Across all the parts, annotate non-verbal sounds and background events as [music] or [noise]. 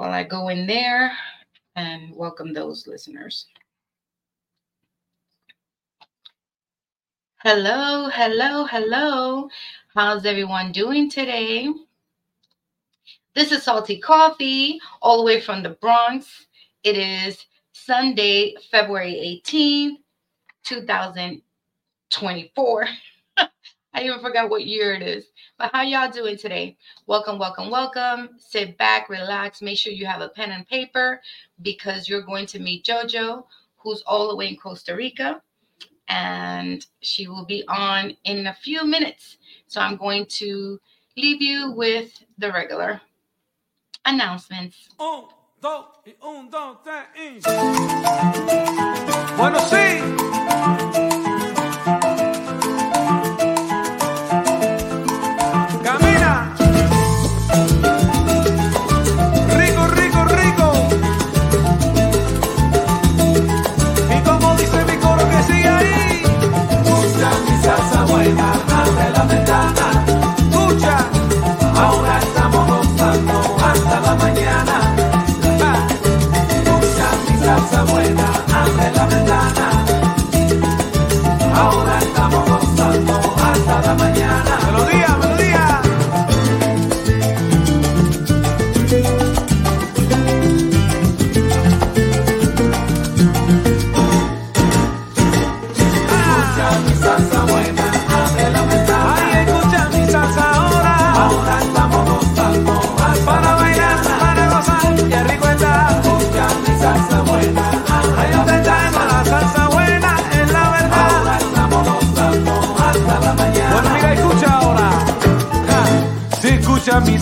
while I go in there and welcome those listeners. Hello, hello, hello. How's everyone doing today? This is Salty Coffee, all the way from the Bronx. It is Sunday, February 18th, 2024. I even forgot what year it is. But how y'all doing today? Welcome, welcome, welcome. Sit back, relax. Make sure you have a pen and paper because you're going to meet JoJo, who's all the way in Costa Rica. And she will be on in a few minutes. So I'm going to leave you with the regular announcements. Un, dos, un, dos, tres, y... Bueno, sí.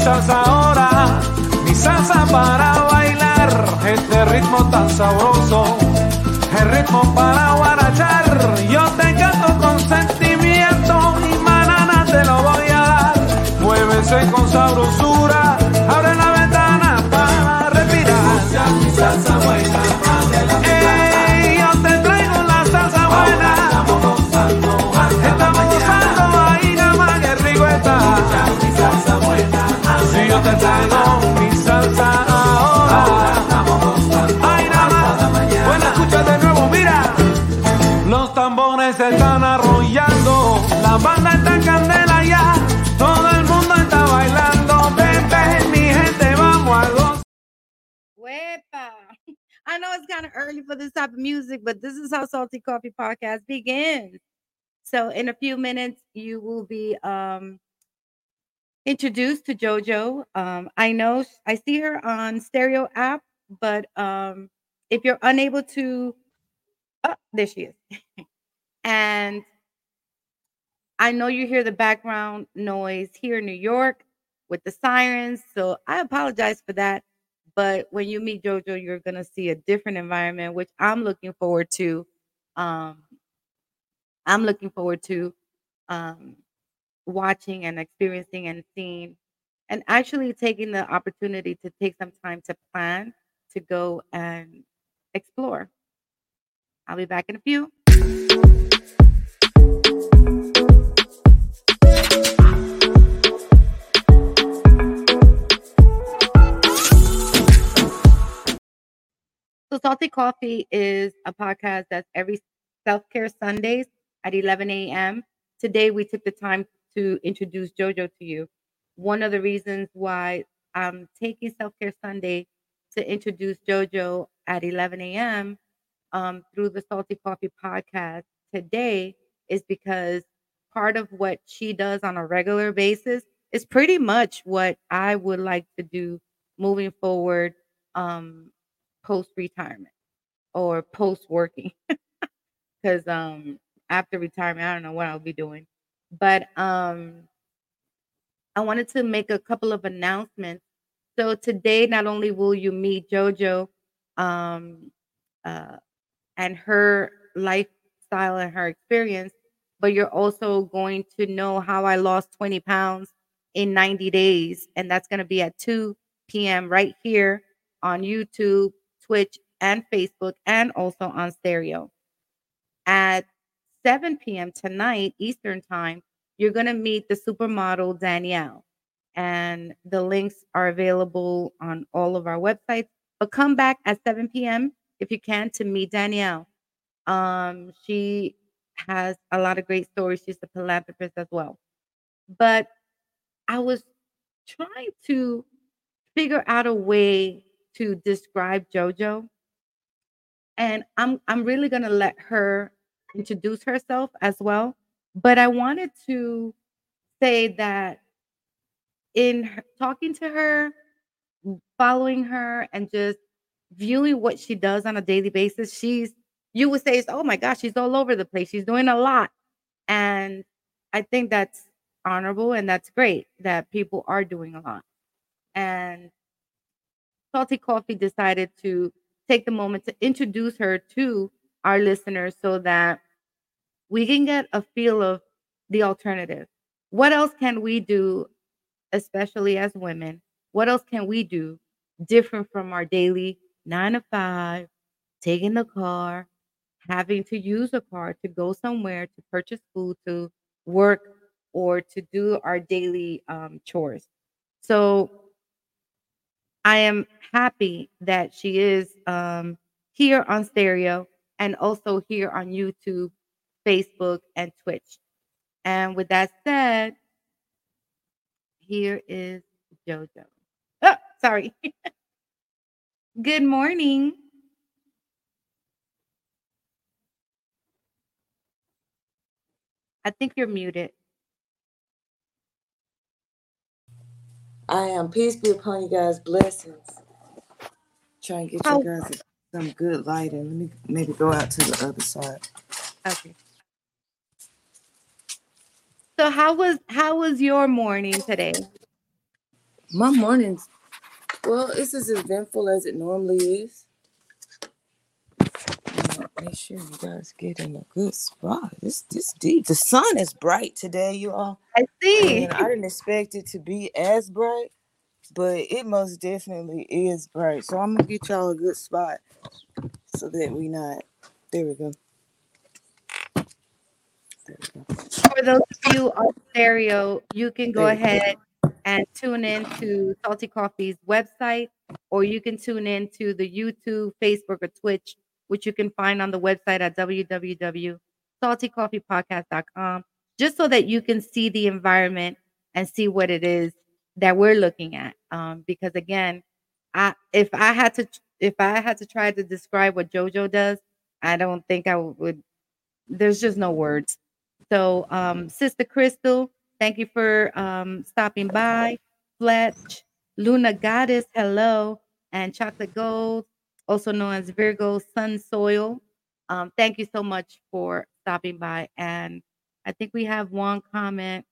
Salsa ahora, mi salsa para bailar, este ritmo tan sabroso, el ritmo para guarachar. Yo te canto con sentimiento y manana te lo voy a dar. Muévese con sabrosura, La banda está en candela ya. Todo el mundo está bailando. Mi gente, vamos a gozar. Wepa. I know it's kind of early for this type of music, but this is how Salty Coffee Podcast begins. So, in a few minutes, you will be um, introduced to JoJo. Um, I know I see her on Stereo app, but um, if you're unable to, oh, there she is. [laughs] and I know you hear the background noise here in New York with the sirens. So, I apologize for that but when you meet jojo you're going to see a different environment which i'm looking forward to um i'm looking forward to um watching and experiencing and seeing and actually taking the opportunity to take some time to plan to go and explore i'll be back in a few Salty Coffee is a podcast that's every self-care Sundays at 11 a.m. Today we took the time to introduce JoJo to you. One of the reasons why I'm taking Self-Care Sunday to introduce JoJo at 11 a.m. Um, through the Salty Coffee podcast today is because part of what she does on a regular basis is pretty much what I would like to do moving forward um, post retirement or post working because [laughs] um after retirement i don't know what i'll be doing. But um i wanted to make a couple of announcements. So today not only will you meet jojo um uh and her lifestyle and her experience but you're also going to know how i lost 20 pounds in 90 days. And that's going to be at 2 p.m right here on youtube Twitch, and Facebook, and also on stereo. At 7 p.m. tonight, Eastern Time, you're going to meet the supermodel Danielle. and the links are available on all of our websites. But come back at 7 p.m. if you can to meet Danielle. Um, she has a lot of great stories. She's a philanthropist as well. But I was trying to figure out a way to describe JoJo. And I'm I'm really gonna let her introduce herself as well. But I wanted to say that in her, talking to her, following her, and just viewing what she does on a daily basis, she's you would say, "Oh my gosh, she's all over the place. She's doing a lot," and I think that's honorable and that's great that people are doing a lot. And Salty Coffee decided to take the moment to introduce her to our listeners so that we can get a feel of the alternative. What else can we do, especially as women? What else can we do different from our daily nine to five, taking the car, having to use a car to go somewhere to purchase food, to work, or to do our daily um, chores? So I am happy that she is um, here on stereo and also here on YouTube, Facebook, and Twitch. And with that said, here is JoJo. Oh, sorry. [laughs] Good morning. I think you're muted. I am. Peace be upon you guys. Blessings. Try and get you oh, guys some good lighting. Let me maybe go out to the other side. Okay. So how was how was your morning today? My mornings, well, it's as eventful as it normally is. Make sure you guys get in a good spot. This this deep. The sun is bright today, you all. I see. And I didn't expect it to be as bright, but it most definitely is bright. So I'm gonna get y'all a good spot so that we not. There we go. There we go. For those of you on stereo, you can go There you go. ahead and tune in to Salty Coffee's website, or you can tune in to the YouTube, Facebook, or Twitch, which you can find on the website at www.saltycoffeepodcast.com, just so that you can see the environment and see what it is that we're looking at. Um, because again, I if I had to if I had to try to describe what JoJo does, I don't think I would. There's just no words. So, um, Sister Crystal, thank you for um, stopping by. Fletch, Luna Goddess, hello, and Chocolate Gold, also known as Virgo Sun Soil. Um, thank you so much for stopping by. And I think we have one comment.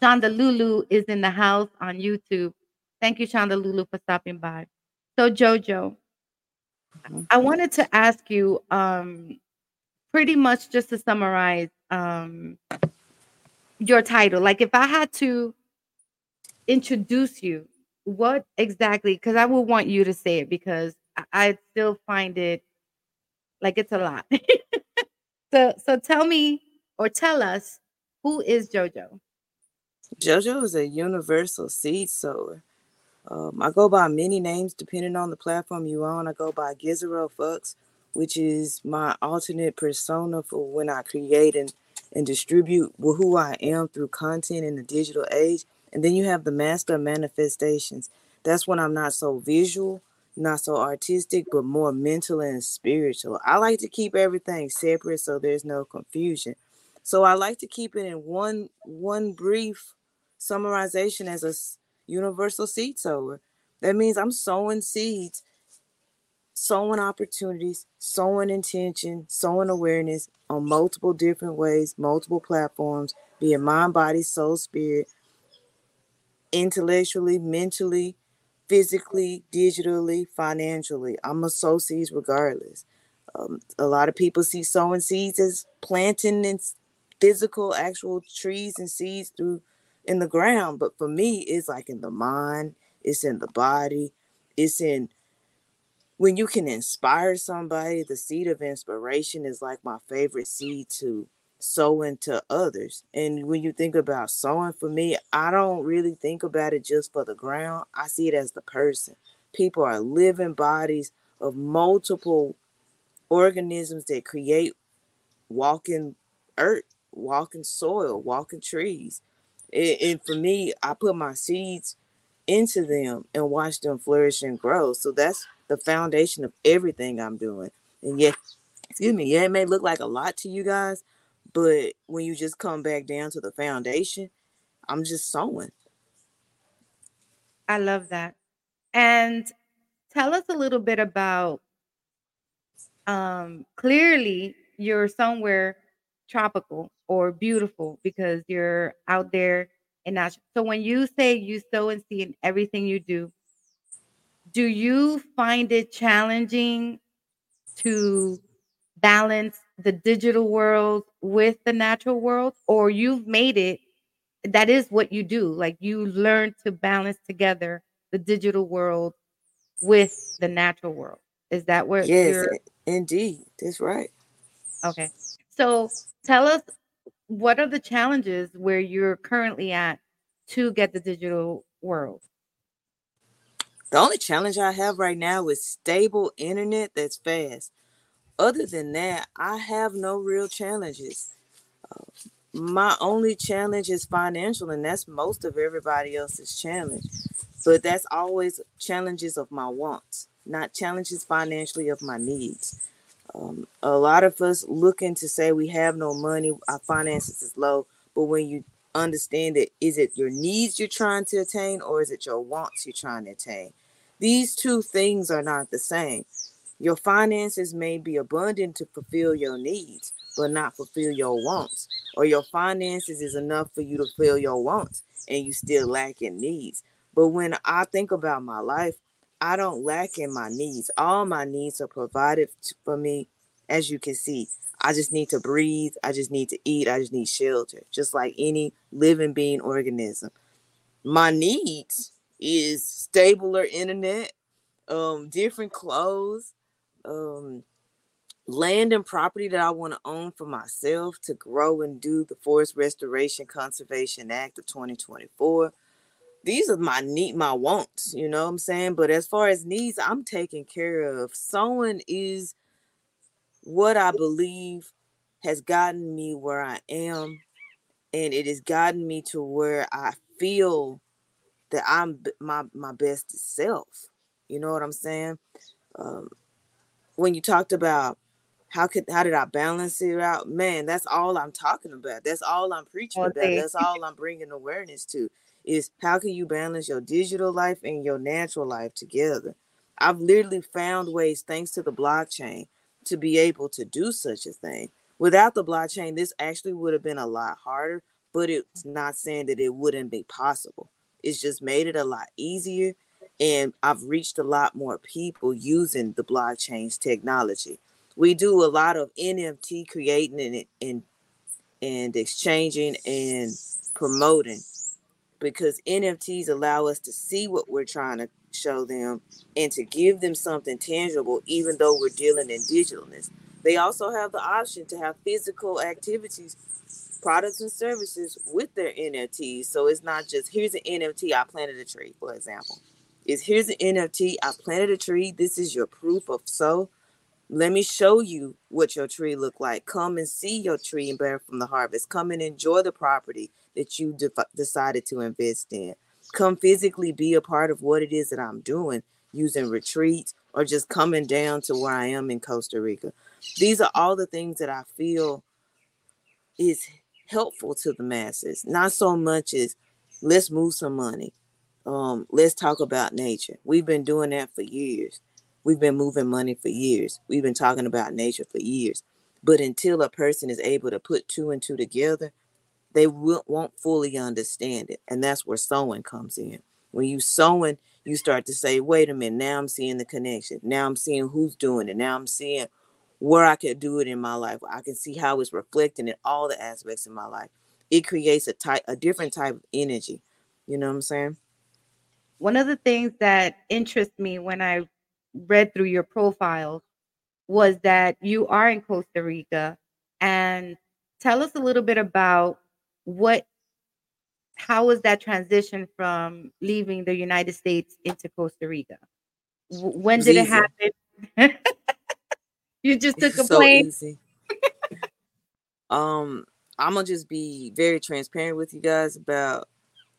Shonda Lulu is in the house on YouTube. Thank you, Shonda Lulu, for stopping by. So, Jojo. I wanted to ask you um, pretty much just to summarize um, your title. Like, if I had to introduce you, what exactly? Because I would want you to say it because I, still find it like it's a lot. [laughs] so, so tell me or tell us who is JoJo? JoJo is a universal seed sower. Um, I go by many names depending on the platform you're on. I go by Gizero Phukz, which is my alternate persona for when I create and, and distribute who I am through content in the digital age. And then you have the Master Manifestations. That's when I'm not so visual, not so artistic, but more mental and spiritual. I like to keep everything separate so there's no confusion. So I like to keep it in one one brief summarization as a universal seed sower. That means I'm sowing seeds, sowing opportunities, sowing intention, sowing awareness on multiple different ways, multiple platforms, be it mind, body, soul, spirit, intellectually, mentally, physically, digitally, financially. I'm a sow seeds regardless. Um, a lot of people see sowing seeds as planting and physical, actual trees and seeds through in the ground. But for me, it's like in the mind, it's in the body, it's in when you can inspire somebody. The seed of inspiration is like my favorite seed to sowing to others. And when you think about sowing for me, I don't really think about it just for the ground. I see it as the person. People are living bodies of multiple organisms that create walking earth, walking soil, walking trees. And, and for me, I put my seeds into them and watch them flourish and grow. So that's the foundation of everything I'm doing. And yet, excuse me, yeah, it may look like a lot to you guys, but when you just come back down to the foundation, I'm just sowing. I love that. And tell us a little bit about um clearly you're somewhere tropical or beautiful because you're out there and natural. So when you say you sow and see in everything you do, do you find it challenging to balance the digital world with the natural world or you've made it that is what you do like you learn to balance together the digital world with the natural world is that where Yes, indeed. That's right. okay so tell us what are the challenges where you're currently at to get the digital world The only challenge I have right now is stable internet that's fast. Other than that, I have no real challenges. My only challenge is financial, and that's most of everybody else's challenge. But that's always challenges of my wants, not challenges financially of my needs. Um, a lot of us looking to say we have no money, our finances is low, but when you understand it, is it your needs you're trying to attain or is it your wants you're trying to attain? These two things are not the same. Your finances may be abundant to fulfill your needs, but not fulfill your wants. Or your finances is enough for you to fill your wants and you still lack in needs. But when I think about my life, I don't lack in my needs. All my needs are provided for me, as you can see. I just need to breathe. I just need to eat. I just need shelter, just like any living being organism. My needs is stabler internet, um, different clothes, um, land and property that I want to own for myself to grow and do the Forest Restoration Conservation Act of 2024. These are my need, my wants, you know what I'm saying? But as far as needs, I'm taken care of. Sowing is what I believe has gotten me where I am, and it has gotten me to where I feel that I'm my my best self. You know what I'm saying? Um, when you talked about how could how did I balance it out, man, that's all I'm talking about. That's all I'm preaching all about. That's all I'm bringing awareness to is how can you balance your digital life and your natural life together. I've literally found ways, thanks to the blockchain, to be able to do such a thing. Without the blockchain, this actually would have been a lot harder, but it's not saying that it wouldn't be possible. It's just made it a lot easier. And I've reached a lot more people using the blockchain's technology. We do a lot of NFT creating and, and, and exchanging and promoting because NFTs allow us to see what we're trying to show them and to give them something tangible, even though we're dealing in digitalness. They also have the option to have physical activities, products, and services with their NFTs. So it's not just here's an NFT, I planted a tree, for example. Is here's an NFT, I planted a tree. This is your proof of so. Let me show you what your tree look like. Come and see your tree and bear from the harvest. Come and enjoy the property that you de- decided to invest in. Come physically be a part of what it is that I'm doing using retreats or just coming down to where I am in Costa Rica. These are all the things that I feel is helpful to the masses. Not so much as let's move some money. Um, let's talk about nature. We've been doing that for years. We've been moving money for years. We've been talking about nature for years. But until a person is able to put two and two together, they won't fully understand it. And that's where sowing comes in. When you sowing, you start to say, wait a minute, now I'm seeing the connection. Now I'm seeing who's doing it. Now I'm seeing where I could do it in my life. I can see how it's reflecting in all the aspects of my life. It creates a type a different type of energy. You know what I'm saying? One of the things that interests me when I read through your profile was that you are in Costa Rica and tell us a little bit about what how was that transition from leaving the United States into Costa Rica? When did it Easy. happen? [laughs] you just took a so plane. um, I'm gonna just be very transparent with you guys about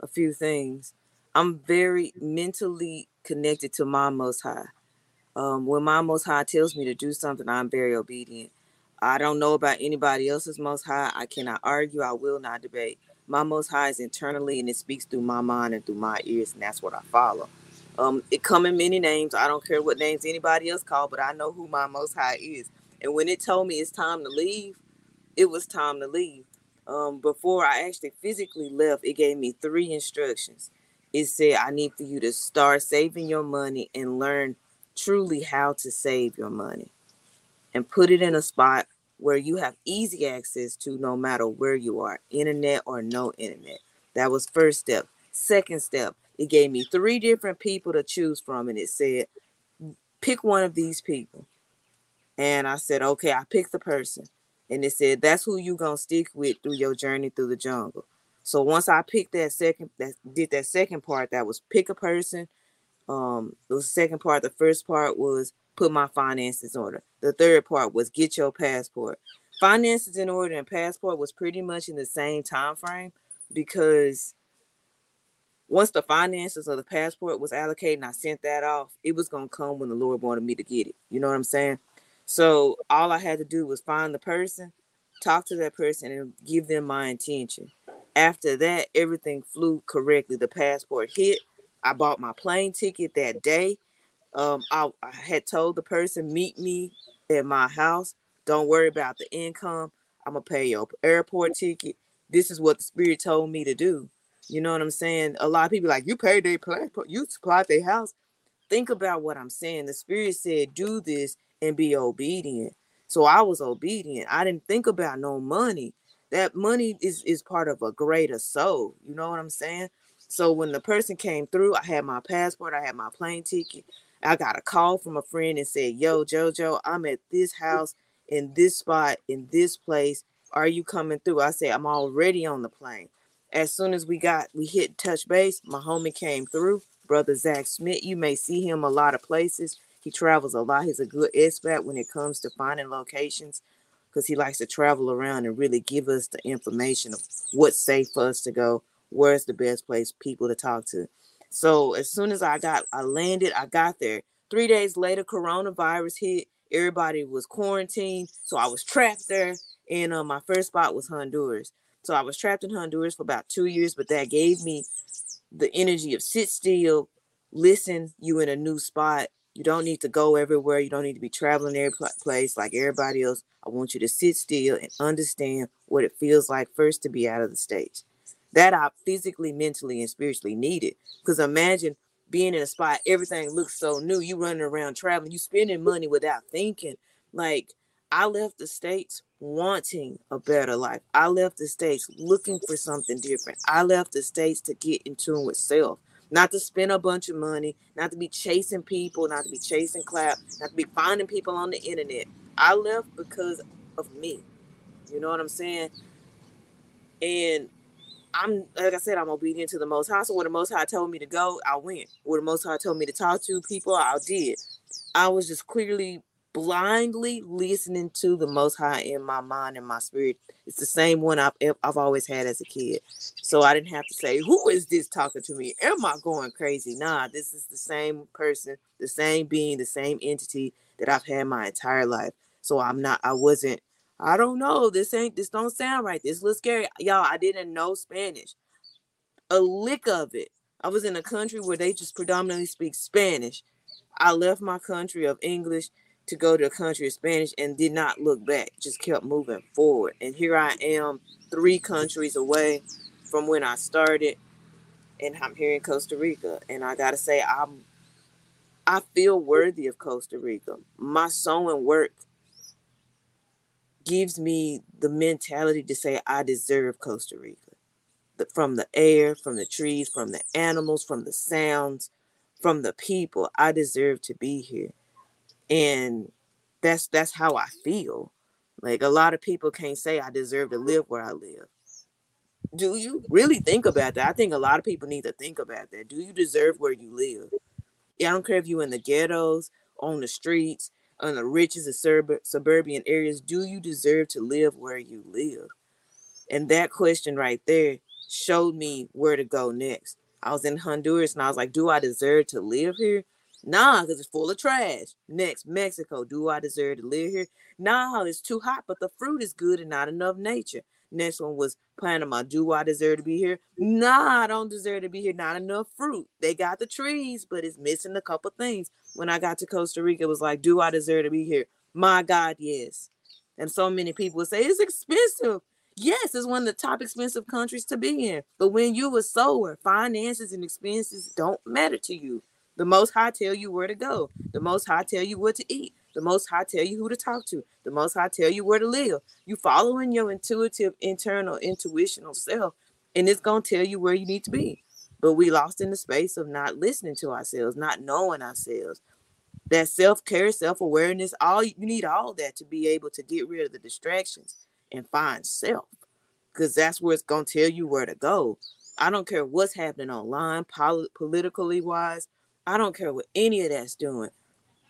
a few things. I'm very mentally connected to my Most High. Um, when my Most High tells me to do something, I'm very obedient. I don't know about anybody else's Most High. I cannot argue. I will not debate. My Most High is internally, and it speaks through my mind and through my ears, and that's what I follow. Um, it come in many names. I don't care what names anybody else call, but I know who my Most High is. And when it told me it's time to leave, it was time to leave. Um, before I actually physically left, it gave me three instructions. It said, I need for you to start saving your money and learn truly how to save your money and put it in a spot where you have easy access to no matter where you are, internet or no internet. That was first step. Second step, it gave me three different people to choose from, and it said, pick one of these people. And I said, okay, I picked the person. And it said, that's who you're gonna stick with through your journey through the jungle. So once I picked that second, that did that second part, that was pick a person. Um, the second part, the first part was put my finances in order. The third part was get your passport. Finances in order and passport was pretty much in the same time frame because once the finances of the passport was allocated and I sent that off, it was gonna come when the Lord wanted me to get it. You know what I'm saying? So all I had to do was find the person, talk to that person, and give them my intention. After that, everything flew correctly. The passport hit. I bought my plane ticket that day. Um, I, I had told the person, meet me at my house. Don't worry about the income. I'm gonna pay your airport ticket. This is what the spirit told me to do. You know what I'm saying? A lot of people like you paid their passport, you supplied their house. Think about what I'm saying. The spirit said, do this and be obedient. So I was obedient. I didn't think about no money. That money is is part of a greater soul. You know what I'm saying? So when the person came through, I had my passport, I had my plane ticket. I got a call from a friend and said, "Yo, Jojo, I'm at this house in this spot in this place. Are you coming through?" I said, "I'm already on the plane." As soon as we got we hit touch base, my homie came through. Brother Zach Smith, you may see him a lot of places. He travels a lot. He's a good expert when it comes to finding locations because he likes to travel around and really give us the information of what's safe for us to go, where's the best place people to talk to. So as soon as I got, I landed, I got there. Three days later, coronavirus hit. Everybody was quarantined, so I was trapped there. And uh, my first spot was Honduras. So I was trapped in Honduras for about two years, but that gave me the energy of sit still, listen. You in a new spot. You don't need to go everywhere. You don't need to be traveling every place like everybody else. I want you to sit still and understand what it feels like first to be out of the states. That I physically, mentally, and spiritually needed. Because imagine being in a spot, everything looks so new. You running around traveling, you spending money without thinking. Like I left the states wanting a better life. I left the states looking for something different. I left the states to get in tune with self, not to spend a bunch of money, not to be chasing people, not to be chasing clap, not to be finding people on the internet. I left because of me. You know what I'm saying? And I'm like I said, I'm obedient to the Most High. So where the Most High told me to go, I went. Where the Most High told me to talk to people, I did. I was just clearly blindly listening to the Most High in my mind and my spirit. It's the same one I've I've always had as a kid. So I didn't have to say, "Who is this talking to me? Am I going crazy?" Nah, this is the same person, the same being, the same entity that I've had my entire life. So I'm not. I wasn't. I don't know. This ain't. This don't sound right. This looks scary, y'all. I didn't know Spanish, a lick of it. I was in a country where they just predominantly speak Spanish. I left my country of English to go to a country of Spanish and did not look back, just kept moving forward. And here I am, three countries away from when I started, and I'm here in Costa Rica. And I gotta say, I'm I feel worthy of Costa Rica. My sowing work gives me the mentality to say I deserve Costa Rica. From the air, from the trees, from the animals, from the sounds, from the people, I deserve to be here and that's that's how I feel. Like a lot of people can't say I deserve to live where I live. Do you really think about that? I think a lot of people need to think about that. Do you deserve where you live? Yeah, I don't care if you're in the ghettos, on the streets, on the richest of surb- suburban areas. Do you deserve to live where you live? And that question right there showed me where to go next. I was in Honduras and I was like, do I deserve to live here? Nah, because it's full of trash. Next, Mexico. Do I deserve to live here? Nah, it's too hot, but the fruit is good and not enough nature. Next one was Panama. Do I deserve to be here? Nah, I don't deserve to be here. Not enough fruit. They got the trees, but it's missing a couple things. When I got to Costa Rica, it was like, do I deserve to be here? My God, yes. And so many people would say it's expensive. Yes, it's one of the top expensive countries to be in. But when you a sower, finances and expenses don't matter to you. The most high tell you where to go. The most high tell you what to eat. The most high tell you who to talk to. The most high tell you where to live. You following your intuitive, internal, intuitional self, and it's gonna tell you where you need to be. But we lost in the space of not listening to ourselves, not knowing ourselves. That self-care, self-awareness, all you need all that to be able to get rid of the distractions and find self. Because that's where it's gonna tell you where to go. I don't care what's happening online, polit- politically wise. I don't care what any of that's doing.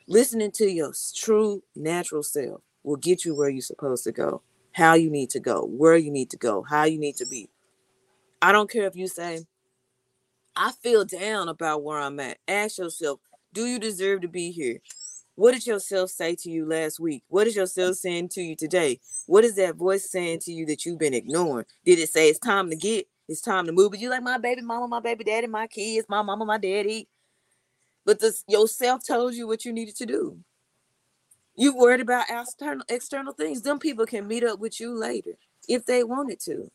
Listening to your true natural self will get you where you're supposed to go, how you need to go, where you need to go, how you need to be. I don't care if you say, I feel down about where I'm at. Ask yourself, do you deserve to be here? What did yourself say to you last week? What is yourself saying to you today? What is that voice saying to you that you've been ignoring? Did it say it's time to get? It's time to move. But you like my baby mama, my baby daddy, my kids, my mama, my daddy. But this yourself told you what you needed to do. You worried about external external things. Them people can meet up with you later if they wanted to.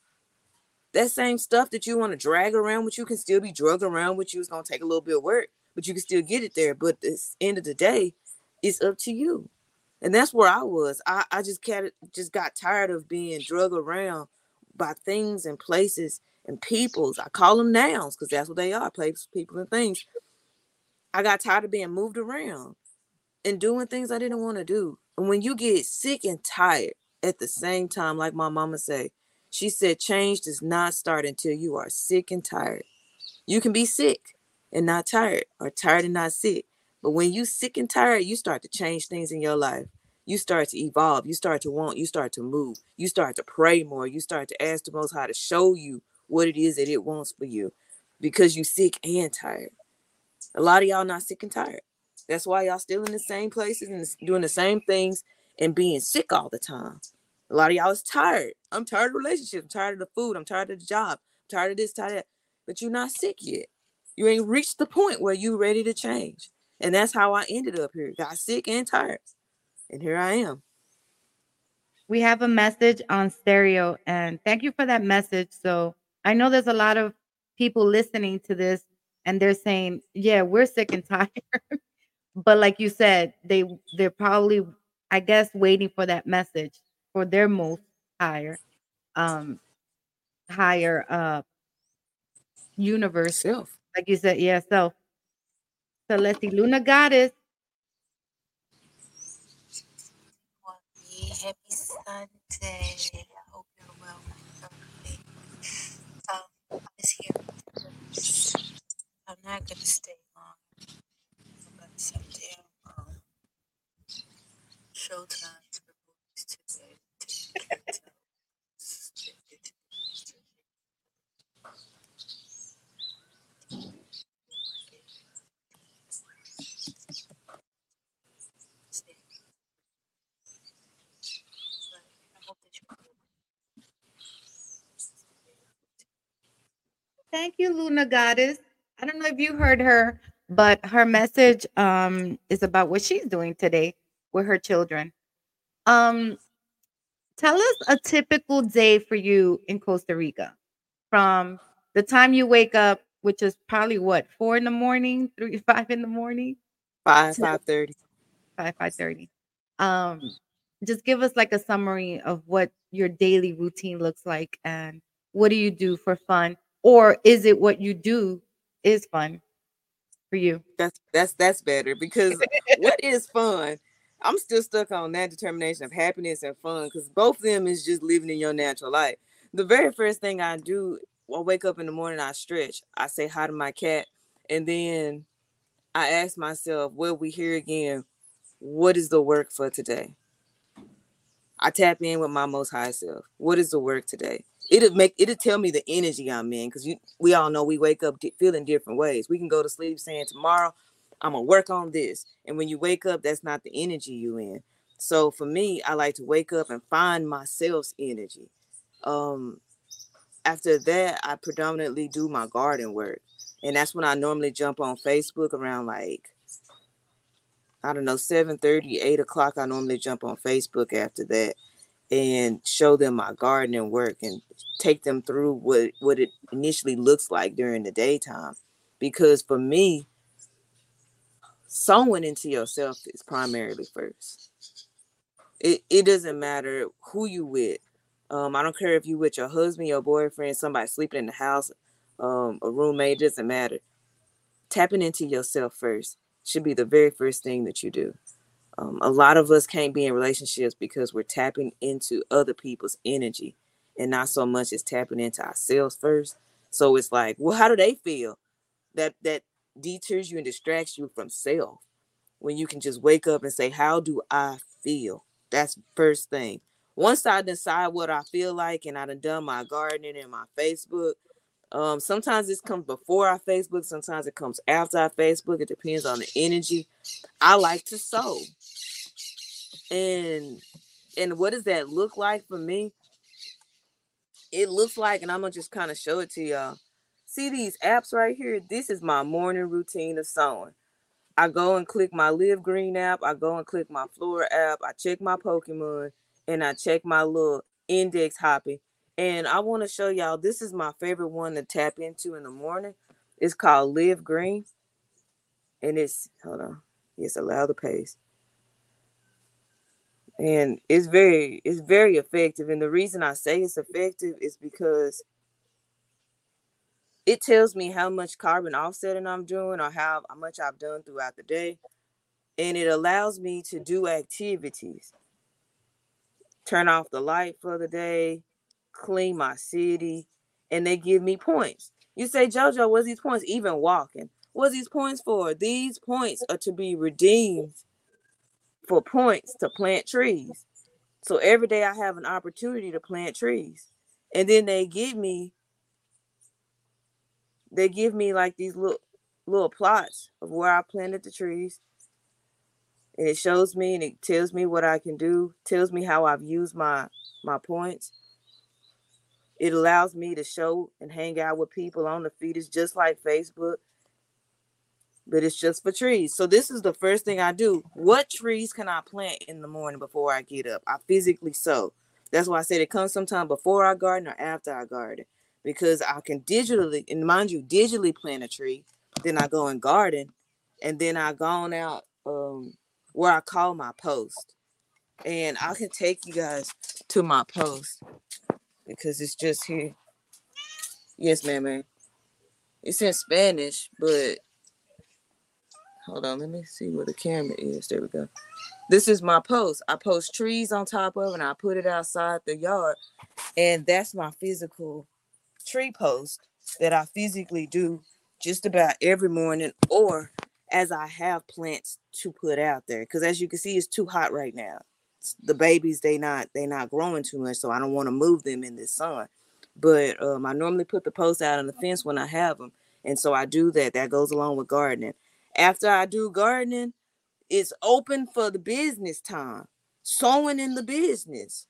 That same stuff that you want to drag around with you can still be drugged around with you. It's gonna take a little bit of work, but you can still get it there. But the end of the day, it's up to you. And that's where I was. I, I just got just got tired of being drugged around by things and places and peoples. I call them nouns because that's what they are, places, people, and things. I got tired of being moved around and doing things I didn't want to do. And when you get sick and tired at the same time, like my mama say, she said, change does not start until you are sick and tired. You can be sick and not tired, or tired and not sick. But when you sick and tired, you start to change things in your life. You start to evolve. You start to want. You start to move. You start to pray more. You start to ask the Most High to show you what it is that it wants for you, because you sick and tired. A lot of y'all not sick and tired. That's why y'all still in the same places and doing the same things and being sick all the time. A lot of y'all is tired. I'm tired of relationships. I'm tired of the food. I'm tired of the job. I'm tired of this, tired of that. But you're not sick yet. You ain't reached the point where you ready to change. And that's how I ended up here. Got sick and tired. And here I am. We have a message on stereo, and thank you for that message. So I know there's a lot of people listening to this, and they're saying, "Yeah, we're sick and [laughs] tired." but like you said, they they're probably, I guess, waiting for that message for their most higher, um, higher uh universe. Self. Like you said, yeah. self. So, let Celeste Luna Goddess. Happy Sunday. I hope you're well. Um, I'm just here. I'm not gonna stay long. I'm gonna shut down um, Showtime for movies today. Thank you, Luna Goddess. I don't know if you heard her, but her message um is about what she's doing today with her children. Um, tell us a typical day for you in Costa Rica, from the time you wake up, which is probably what four in the morning, [laughs] three five in the morning, Five, five thirty. five five thirty. Um, just give us like a summary of what your daily routine looks like, and what do you do for fun, or is it what you do is fun for you? That's that's that's better because [laughs] what is fun? I'm still stuck on that determination of happiness and fun because both of them is just living in your natural life. The very first thing I do, I wake up in the morning, I stretch, I say hi to my cat, and then I ask myself, will we hear again? What is the work for today? I tap in with my most high self. What is the work today? It'll make it'll tell me the energy I'm in because we all know we wake up di- feeling different ways. We can go to sleep saying tomorrow I'm gonna work on this, and when you wake up, that's not the energy you in. So for me, I like to wake up and find myself's energy. Um, after that, I predominantly do my garden work, and that's when I normally jump on Facebook around like I don't know, 7 30, 8 o'clock. I normally jump on Facebook after that and show them my gardening work and take them through what, what it initially looks like during the daytime. Because for me, sowing into yourself is primarily first. It, it doesn't matter who you with. Um, I don't care if you with your husband, your boyfriend, somebody sleeping in the house, um, a roommate, doesn't matter. Tapping into yourself first should be the very first thing that you do. Um, a lot of us can't be in relationships because we're tapping into other people's energy and not so much as tapping into ourselves first. So it's like, well, how do they feel? That that deters you and distracts you from self. When you can just wake up and say, How do I feel? That's first thing. Once I decide what I feel like and I done done my gardening and my Facebook, um, sometimes this comes before our Facebook, sometimes it comes after our Facebook. It depends on the energy. I like to sow. And and what does that look like for me? It looks like, and I'm gonna just kind of show it to y'all. See these apps right here? This is my morning routine of sowing. I go and click my Live Green app, I go and click my Flora app, I check my Pokemon, and I check my little index hopping and I want to show y'all this is my favorite one to tap into in the morning. It's called Live Green. And it's hold on. Yes, allow the pace. And it's very it's very effective. And the reason I say it's effective is because it tells me how much carbon offsetting I'm doing or how, much I've done throughout the day. And it allows me to do activities. Turn off the light for the day, clean my city, and they give me points. You say, JoJo, what's these points? Even walking. What's these points for? These points are to be redeemed for points to plant trees. So every day I have an opportunity to plant trees. And then they give me they give me like these little little plots of where I planted the trees. And it shows me and it tells me what I can do, tells me how I've used my my points. It allows me to show and hang out with people on the feed. It's just like Facebook, but it's just for trees. So this is the first thing I do. What trees can I plant in the morning before I get up? I physically sow. That's why I said it comes sometime before I garden or after I garden because I can digitally, and mind you, digitally plant a tree. Then I go and garden, and then I go on out um, where I call my post, and I can take you guys to my post because it's just here. Yes, ma'am, man. It's in Spanish, but hold on, let me see where the camera is. There we go. This is my post. I post trees on top of and I put it outside the yard. And that's my physical tree post that I physically do just about every morning or as I have plants to put out there. Because as you can see, it's too hot right now the babies they not they not growing too much, so I don't want to move them in this sun. But um, I normally put the posts out on the fence when I have them, and so I do that. That goes along with gardening. After I do gardening, it's open for the business time, sowing in the business.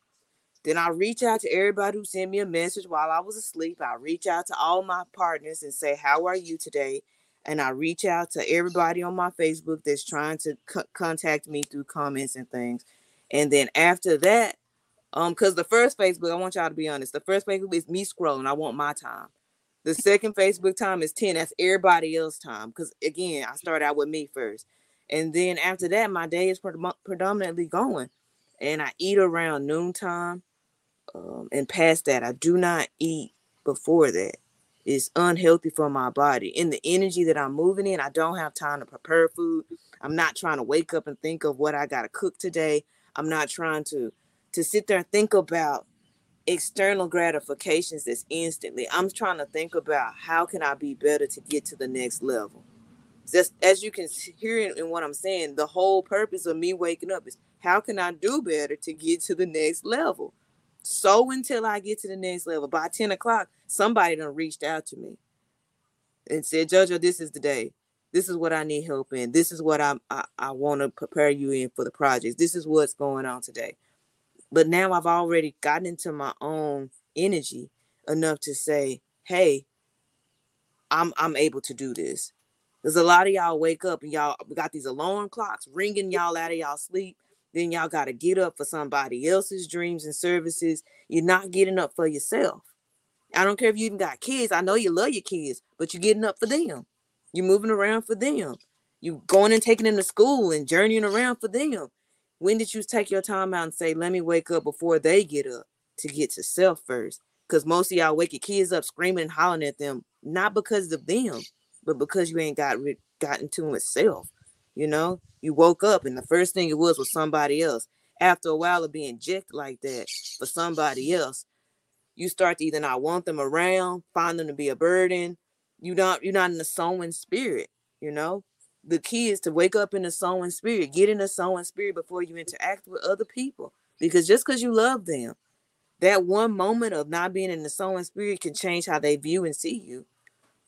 Then I reach out to everybody who sent me a message while I was asleep. I reach out to all my partners and say, "How are you today?" And I reach out to everybody on my Facebook that's trying to c- contact me through comments and things and then after that, um, because the first Facebook, I want y'all to be honest, the first Facebook is me scrolling. I want my time. The second Facebook time is 10. That's everybody else time. Because again, I start out with me first. And then after that, my day is predominantly going. And I eat around noontime. Um, and past that, I do not eat before that. It's unhealthy for my body. In the energy that I'm moving in, I don't have time to prepare food. I'm not trying to wake up and think of what I got to cook today. I'm not trying to to sit there and think about external gratifications that's instantly. I'm trying to think about how can I be better to get to the next level. Just as you can hear in what I'm saying, the whole purpose of me waking up is how can I do better to get to the next level? So until I get to the next level, by 10 o'clock, somebody done reached out to me and said, Jojo, this is the day. This is what I need help in. This is what I'm, I, I want to prepare you in for the projects. This is what's going on today. But now I've already gotten into my own energy enough to say, hey, I'm I'm able to do this. There's a lot of y'all wake up and y'all got these alarm clocks ringing y'all out of y'all sleep. Then y'all got to get up for somebody else's dreams and services. You're not getting up for yourself. I don't care if you even got kids. I know you love your kids, but you're getting up for them. You're moving around for them. You going and taking them to school and journeying around for them. When did you take your time out and say, let me wake up before they get up to get to self first? Because most of y'all wake your kids up screaming and hollering at them, not because of them, but because you ain't got gotten to it self. You know, you woke up and the first thing it was was somebody else. After a while of being jacked like that for somebody else, you start to either not want them around, find them to be a burden. You not you're not in the sowing spirit, you know. The key is to wake up in the sowing spirit, get in the sowing spirit before you interact with other people. Because just because you love them, that one moment of not being in the sowing spirit can change how they view and see you.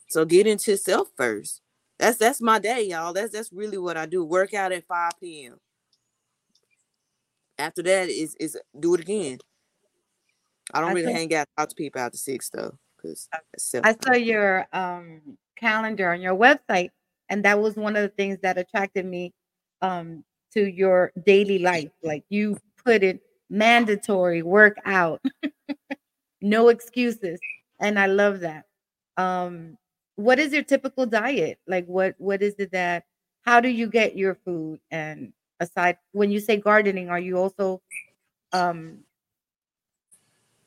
So get into self first. That's that's my day, y'all. That's that's really what I do. Work out at 5 p.m. After that is is do it again. I don't I really think- hang out talk to people after six though, because I saw your um, calendar on your website, and that was one of the things that attracted me um, to your daily life. Like you put it mandatory workout, [laughs] no excuses, and I love that. Um, what is your typical diet? Like what what is it that? How do you get your food? And aside, when you say gardening, are you also um,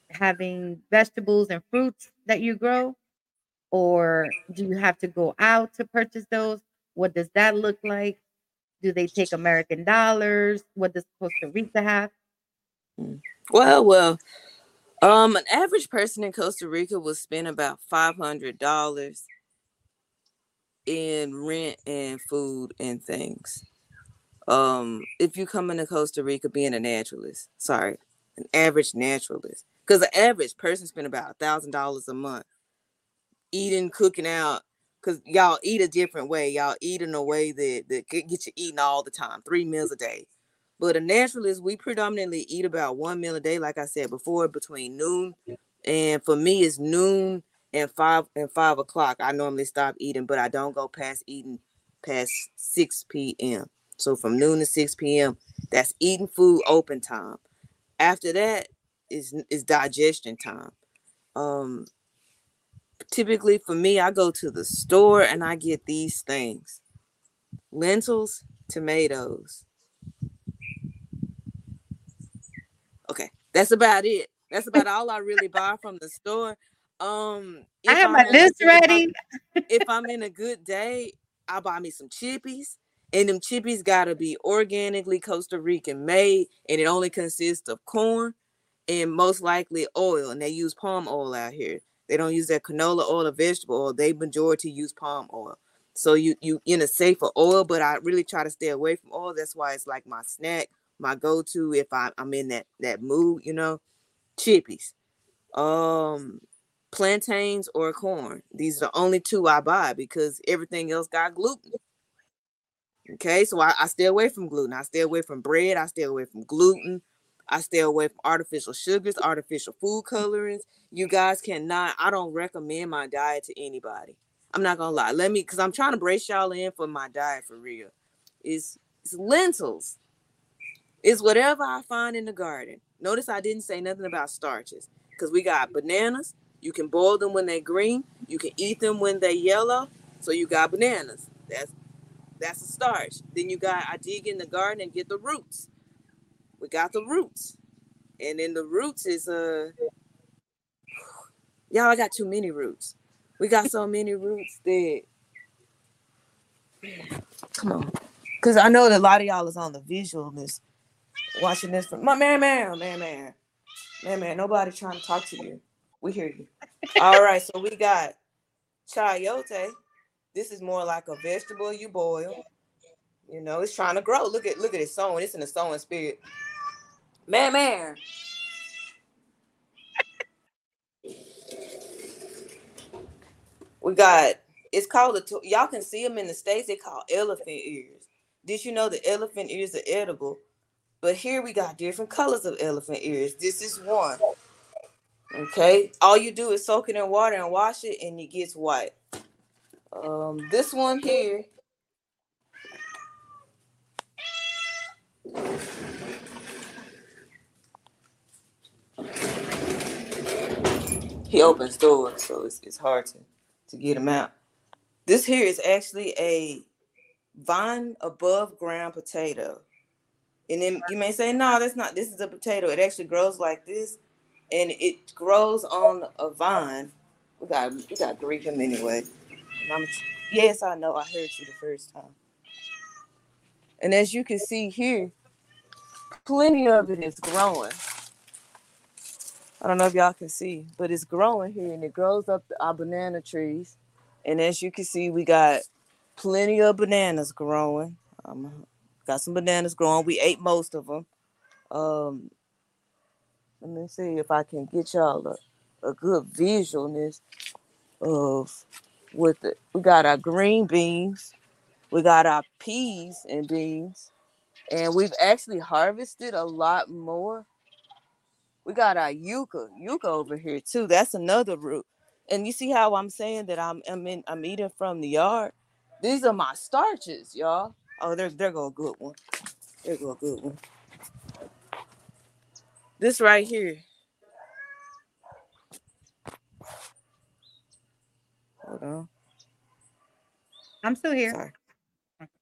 having vegetables and fruits that you grow? Or do you have to go out to purchase those? What does that look like? Do they take American dollars? What does Costa Rica have? Well, well, um, an average person in Costa Rica will spend about five hundred dollars in rent and food and things. Um, if you come into Costa Rica being a naturalist, sorry, an average naturalist, because the average person spend about a thousand dollars a month eating, cooking out. Cause y'all eat a different way. Y'all eat in a way that that get get you eating all the time, three meals a day. But a naturalist, we predominantly eat about one meal a day, like I said before, between noon and for me it's noon and five and five o'clock. I normally stop eating, but I don't go past eating past 6 p.m. So from noon to 6 p.m. That's eating food open time. After that is is digestion time. Um typically for me, I go to the store and I get these things. Lentils, tomatoes, Okay, that's about it. That's about all I really buy from the store. Um, I have I'm my in a list good- if I'm- ready. If I'm in a good day, I'll buy me some chippies, and them chippies gotta be organically Costa Rican made, and it only consists of corn and most likely oil. And they use palm oil out here. They don't use that canola oil or vegetable oil. They majority use palm oil. So you you in a safer oil, but I really try to stay away from oil. That's why it's like my snack, my go-to if I, I'm in that that mood, you know. Chippies. Um plantains or corn. These are the only two I buy because everything else got gluten. Okay, so I, I stay away from gluten. I stay away from bread. I stay away from gluten. I stay away from artificial sugars, artificial food colorings. You guys cannot, I don't recommend my diet to anybody. I'm not gonna lie. Let me because I'm trying to brace y'all in for my diet for real. It's it's lentils. It's whatever I find in the garden. Notice I didn't say nothing about starches. Because we got bananas. You can boil them when they're green. You can eat them when they're yellow. So you got bananas. That's that's a starch. Then you got I dig in the garden and get the roots. We got the roots. And then the roots is uh y'all I got too many roots. We got so many roots that come on. because I know that a lot of y'all is on the visualness, watching this from my man, man, man, man, man, man. Nobody trying to talk to you. We hear you. All right, so we got chayote. This is more like a vegetable you boil. You know, it's trying to grow. Look at look at it sowing. It's in the sowing spirit. Man, man. We got it's called a y'all can see them in the states. They call elephant ears. Did you know the elephant ears are edible? But here we got different colors of elephant ears. This is one. Okay, all you do is soak it in water and wash it, and it gets white. Um, this one here. He opens doors, so it's, it's hard to, to get him out. This here is actually a vine above ground potato. And then you may say, no, that's not, this is a potato. It actually grows like this and it grows on a vine. We got, we got to him anyway. Yes, I know. I heard you the first time. And as you can see here, plenty of it is growing. I don't know if y'all can see, but it's growing here and it grows up our banana trees. And as you can see, we got plenty of bananas growing. Um, got some bananas growing. We ate most of them. Um, let me see if I can get y'all a, a good visualness of what the we got our green beans, we got our peas and beans, and we've actually harvested a lot more. We got our yucca, yucca over here too. That's another root. And you see how I'm saying that I'm I'm in I'm eating from the yard. These are my starches, y'all. Oh, there there go a good one. There go a good one. This right here. Hold on. I'm still here. Sorry.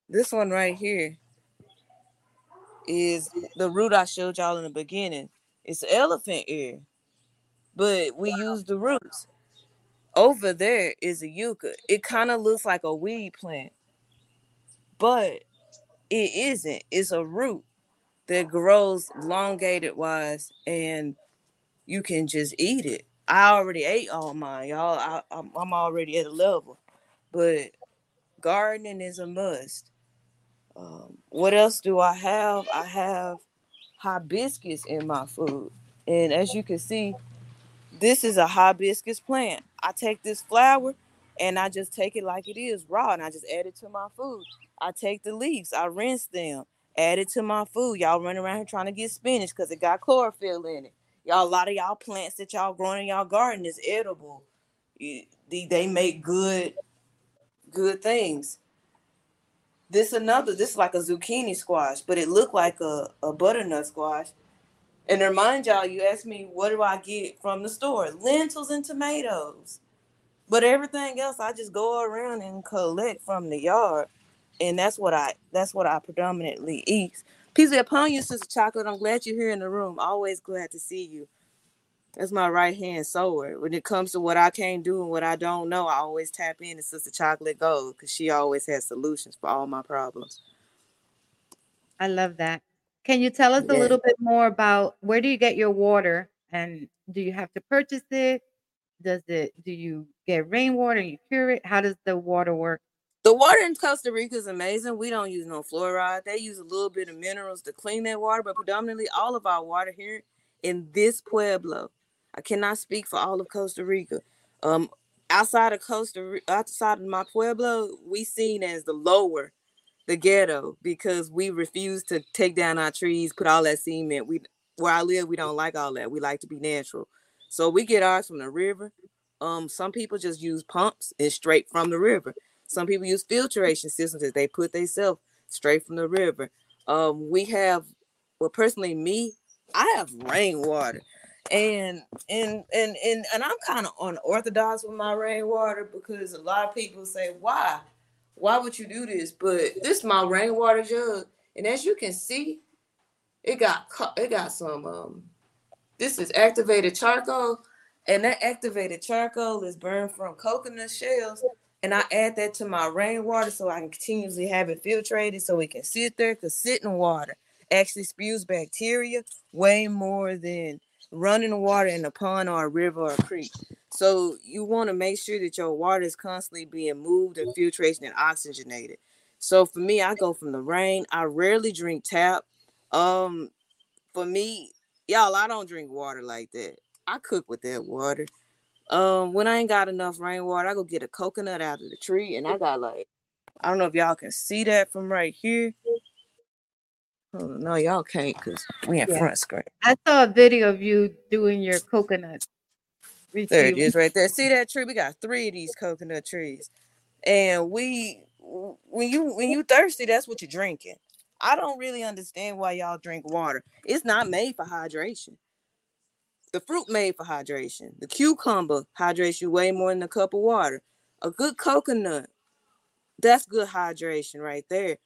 This one right here is the root I showed y'all in the beginning. It's elephant ear, but we use the roots. Over there is a yucca. It kind of looks like a weed plant, but it isn't. It's a root that grows elongated wise, and you can just eat it. I already ate all mine, y'all. I, I'm, I'm already at a level, but gardening is a must. Um, what else do I have? I have hibiscus in my food, and as you can see, this is a hibiscus plant. I take this flower and I just take it like it is raw and I just add it to my food. I take the leaves, I rinse them, add it to my food. Y'all run around here trying to get spinach because it got chlorophyll in it. Y'all, a lot of y'all plants that y'all growing in y'all garden is edible. they, they make good, good things. This another, this is like a zucchini squash, but it looked like a, a butternut squash. And remind y'all, you asked me, what do I get from the store? Lentils and tomatoes. But everything else, I just go around and collect from the yard, and that's what I that's what I predominantly eat. Peace upon you, Sister Chocolate. I'm glad you're here in the room. Always glad to see you. That's my right hand sword. When it comes to what I can't do and what I don't know, I always tap into Sister Chocolate Gold because she always has solutions for all my problems. I love that. Can you tell us a little bit more about where do you get your water and do you have to purchase it? Does it do you get rainwater and you cure it? How does the water work? The water in Costa Rica is amazing. We don't use no fluoride. They use a little bit of minerals to clean that water, but predominantly all of our water here in this pueblo. I cannot speak for all of Costa Rica. Um, outside of Costa, outside of my pueblo, we seen as the lower the ghetto because we refuse to take down our trees, put all that cement. We where I live, we don't like all that. We like to be natural. So we get ours from the river. Um, some people just use pumps and straight from the river. Some people use filtration systems that they put themselves straight from the river. Um, we have well, personally, me, I have rainwater. And and and and and I'm kind of unorthodox with my rainwater because a lot of people say, why? why would you do this? But this is my rainwater jug, and as you can see, it got it got some. Um, this is activated charcoal, and that activated charcoal is burned from coconut shells, and I add that to my rainwater so I can continuously have it filtrated so it can sit there. Because sitting water actually spews bacteria way more than running the water in a pond or a river or a creek. So you want to make sure that your water is constantly being moved and filtration and oxygenated. So for me, I go from the rain. I rarely drink tap. Um, for me, y'all, I don't drink water like that. I cook with that water. Um, when I ain't got enough rainwater, I go get a coconut out of the tree, and I got like, I don't know if y'all can see that from right here. Oh, no, y'all can't because we have Yeah. front screen. I saw a video of you doing your coconut. There it retrieval. is right there. See that tree? We got three of these coconut trees. And we when you when you thirsty, that's what you're drinking. I don't really understand why y'all drink water. It's not made for hydration. The fruit made for hydration. The cucumber hydrates you way more than a cup of water. A good coconut, that's good hydration right there.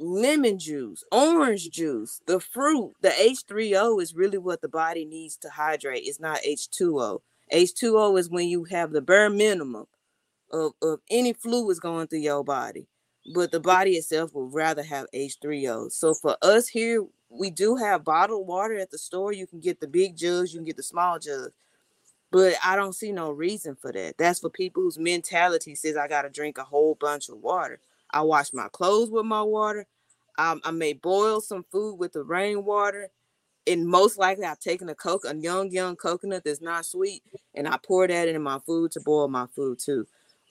Lemon juice, orange juice, the fruit, the H3O is really what the body needs to hydrate. It's not H2O. H2O is when you have the bare minimum of, of any fluids going through your body. But the body itself would rather have H3O. So for us here, we do have bottled water at the store. You can get the big jugs, you can get the small jugs. But I don't see no reason for that. That's for people whose mentality says I gotta drink a whole bunch of water. I wash my clothes with my water. Um, I may boil some food with the rainwater. And most likely I've taken a coke, a young, young coconut that's not sweet, and I pour that into my food to boil my food too.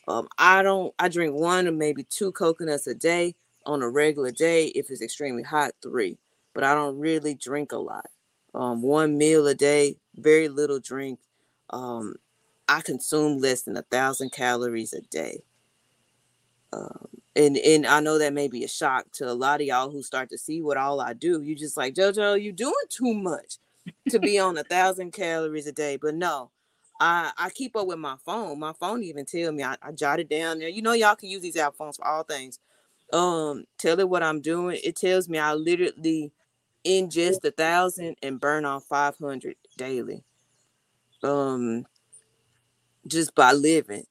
Um, I don't I drink one or maybe two coconuts a day on a regular day. If it's extremely hot, three. But I don't really drink a lot. Um, one meal a day, very little drink. Um, I consume less than a thousand calories a day. Um, and and I know that may be a shock to a lot of y'all who start to see what all I do. You just like JoJo, you doing too much to be on a thousand calories a day. But no, I I keep up with my phone. My phone even tell me I, I jot it down there. You know, y'all can use these app phones for all things. Um, tell it what I'm doing. It tells me I literally ingest a thousand and burn off five hundred daily. Um, just by living.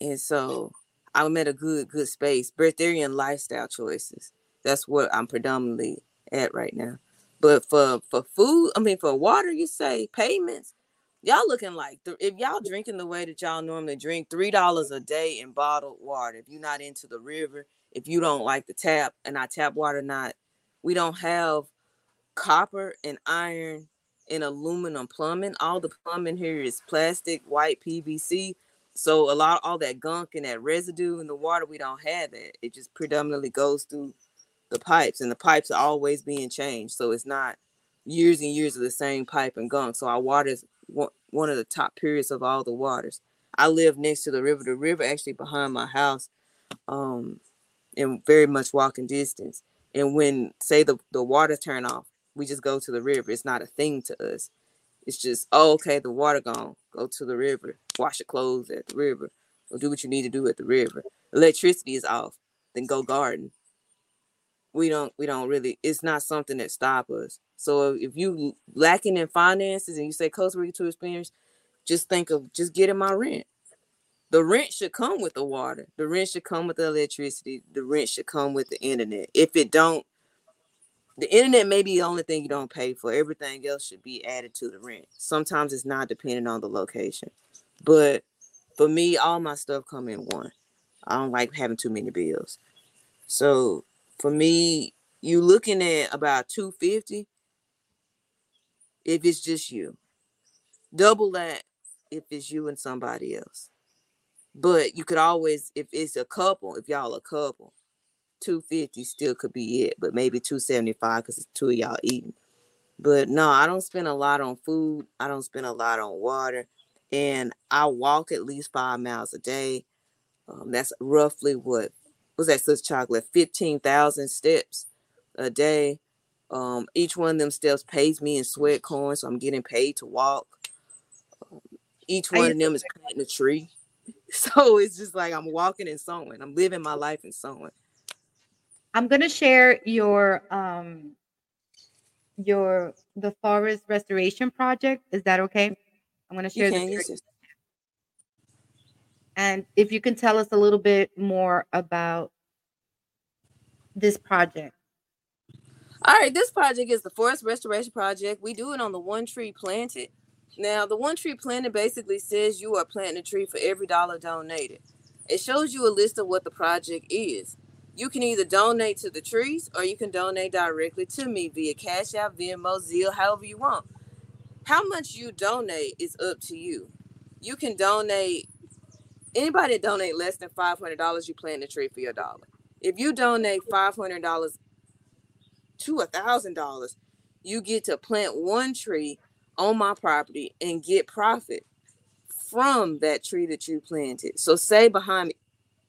And so I'm at a good, good space. Breatharian lifestyle choices. That's what I'm predominantly at right now. But for for food, I mean for water, you say payments. Y'all looking like if y'all drinking the way that y'all normally drink, three dollars a day in bottled water. If you're not into the river, if you don't like the tap, and I tap water not, we don't have copper and iron and aluminum plumbing. All the plumbing here is plastic, white PVC. So a lot all that gunk and that residue in the water, we don't have that. It just predominantly goes through the pipes, and the pipes are always being changed. So it's not years and years of the same pipe and gunk. So our water is one of the top periods of all the waters. I live next to the river. The river actually behind my house, um, and very much walking distance. And when say the the water turn off, we just go to the river. It's not a thing to us. It's just oh, okay, the water gone. Go to the river, wash your clothes at the river, or do what you need to do at the river. Electricity is off, then go garden. We don't we don't really. It's not something that stop us. So if you lacking in finances and you say Costa Rica to experience, just think of just getting my rent. The rent should come with the water. The rent should come with the electricity. The rent should come with the internet. If it don't, the internet may be the only thing you don't pay for. Everything else should be added to the rent. Sometimes it's not depending on the location. But for me, all my stuff come in one. I don't like having too many bills. So for me, you looking at about 250 if it's just you. Double that if it's you and somebody else. But you could always, if it's a couple, if y'all a couple, 250 still could be it, but maybe 275 because it's two of y'all eating. But no, I don't spend a lot on food. I don't spend a lot on water. And I walk at least five miles a day. Um, that's roughly what was that such chocolate? 15,000 steps a day. Um, each one of them steps pays me in Sweatcoins, so I'm getting paid to walk. Um, each one of them is planting a tree. [laughs] So it's just like I'm walking and sowing. I'm living my life and sowing. I'm gonna share your um your the forest restoration project. Is that okay? I'm gonna You share the can video. use it. And if you can tell us a little bit more about this project. All right, this project is the Forest Restoration Project. We do it on the One Tree Planted. Now, the One Tree Planted basically says you are planting a tree for every dollar donated. It shows you a list of what the project is. You can either donate to the trees or you can donate directly to me via Cash App, Venmo, Zelle, however you want. How much you donate is up to you. You can donate anybody donate less than five hundred dollars, you plant a tree for your dollar. If you donate five hundred dollars to a thousand dollars, you get to plant one tree on my property and get profit from that tree that you planted. So say behind me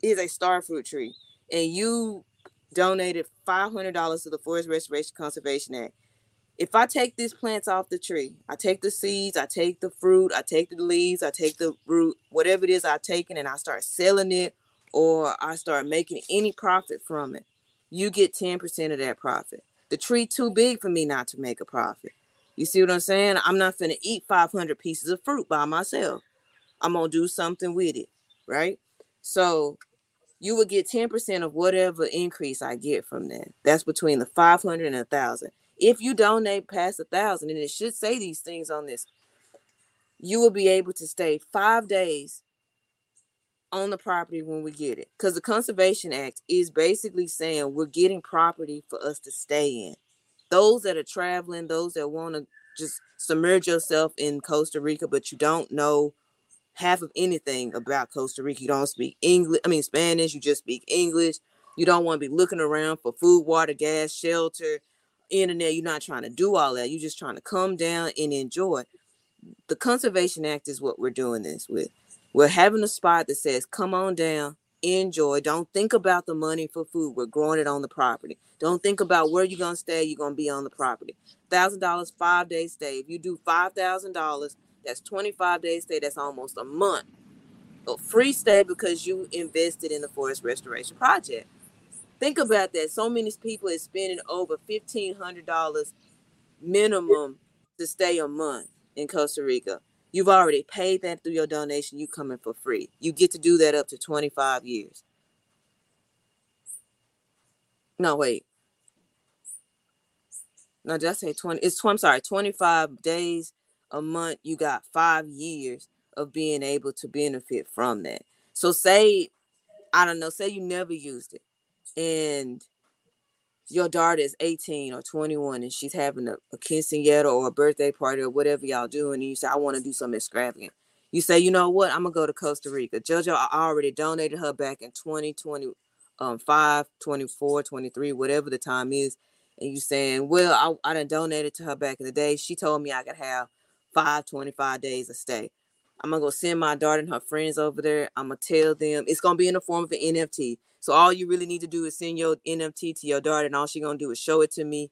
is a star fruit tree and you donated $500 to the Forest Restoration Conservation Act. If I take these plants off the tree, I take the seeds, I take the fruit, I take the leaves, I take the root, whatever it is I take it and I start selling it or I start making any profit from it, you get 10% of that profit. The tree too big for me not to make a profit. You see what I'm saying? I'm not gonna eat 500 pieces of fruit by myself. I'm gonna do something with it, right? So you would get 10% of whatever increase I get from that. That's between the 500 and a thousand. If you donate past a thousand, and it should say these things on this, you will be able to stay five days on the property when we get it. Because the Conservation Act is basically saying we're getting property for us to stay in. Those that are traveling, those that want to just submerge yourself in Costa Rica, but you don't know half of anything about Costa Rica. You don't speak English, I mean Spanish, you just speak English. You don't want to be looking around for food, water, gas, shelter, internet. You're not trying to do all that. You're just trying to come down and enjoy. The Conservation Act is what we're doing this with. We're having a spot that says, come on down, enjoy. Don't think about the money for food. We're growing it on the property. Don't think about where you're gonna stay. You're gonna be on the property. Thousand dollars, five days stay. If you do five thousand dollars, that's 25 days stay. That's almost a month. A free stay because you invested in the forest restoration project. Think about that. So many people is spending over fifteen hundred dollars minimum to stay a month in Costa Rica. You've already paid that through your donation. You coming for free. You get to do that up to 25 years. No, wait. No, did I say 20? It's 20, I'm sorry, 25 days a month, you got five years of being able to benefit from that. So say, I don't know, say you never used it and your daughter is 18 or 21 and she's having a, a quinceanera or a birthday party or whatever y'all doing, and you say, I want to do something extravagant. You say, you know what, I'm gonna go to Costa Rica. JoJo I already donated her back in 2025, um, 24, 23, whatever the time is. And you saying, Well, I, I done donated to her back in the day. She told me I could have five 25 days of stay. I'm gonna go send my daughter and her friends over there. I'm gonna tell them it's gonna be in the form of an NFT. So all you really need to do is send your NFT to your daughter, and all she's gonna do is show it to me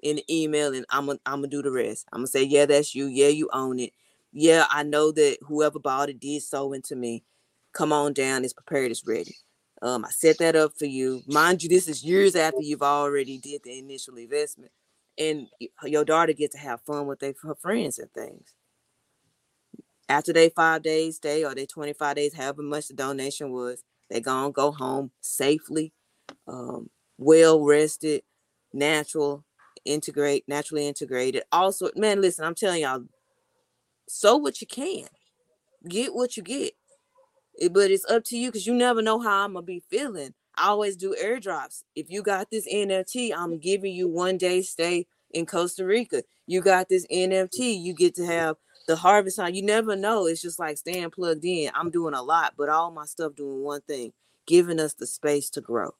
in the email, and I'm gonna I'm gonna do the rest. I'm gonna say, yeah, that's you. Yeah, you own it. Yeah, I know that whoever bought it did so into me. Come on down. It's prepared. It's ready. Um, I set that up for you. Mind you, this is years after you've already did the initial investment and your daughter gets to have fun with their, her friends and things. After they five days stay or they 25 days, however much the donation was, they gonna go home safely, um, well rested, natural, integrate, naturally integrated. Also, man, listen, I'm telling y'all, sow what you can, get what you get. But it's up to you because you never know how I'm gonna be feeling. I always do airdrops. If you got this NFT, I'm giving you one day stay in Costa Rica. You got this NFT, you get to have the harvest time. You never know. It's just like staying plugged in. I'm doing a lot, but all my stuff doing one thing, giving us the space to grow.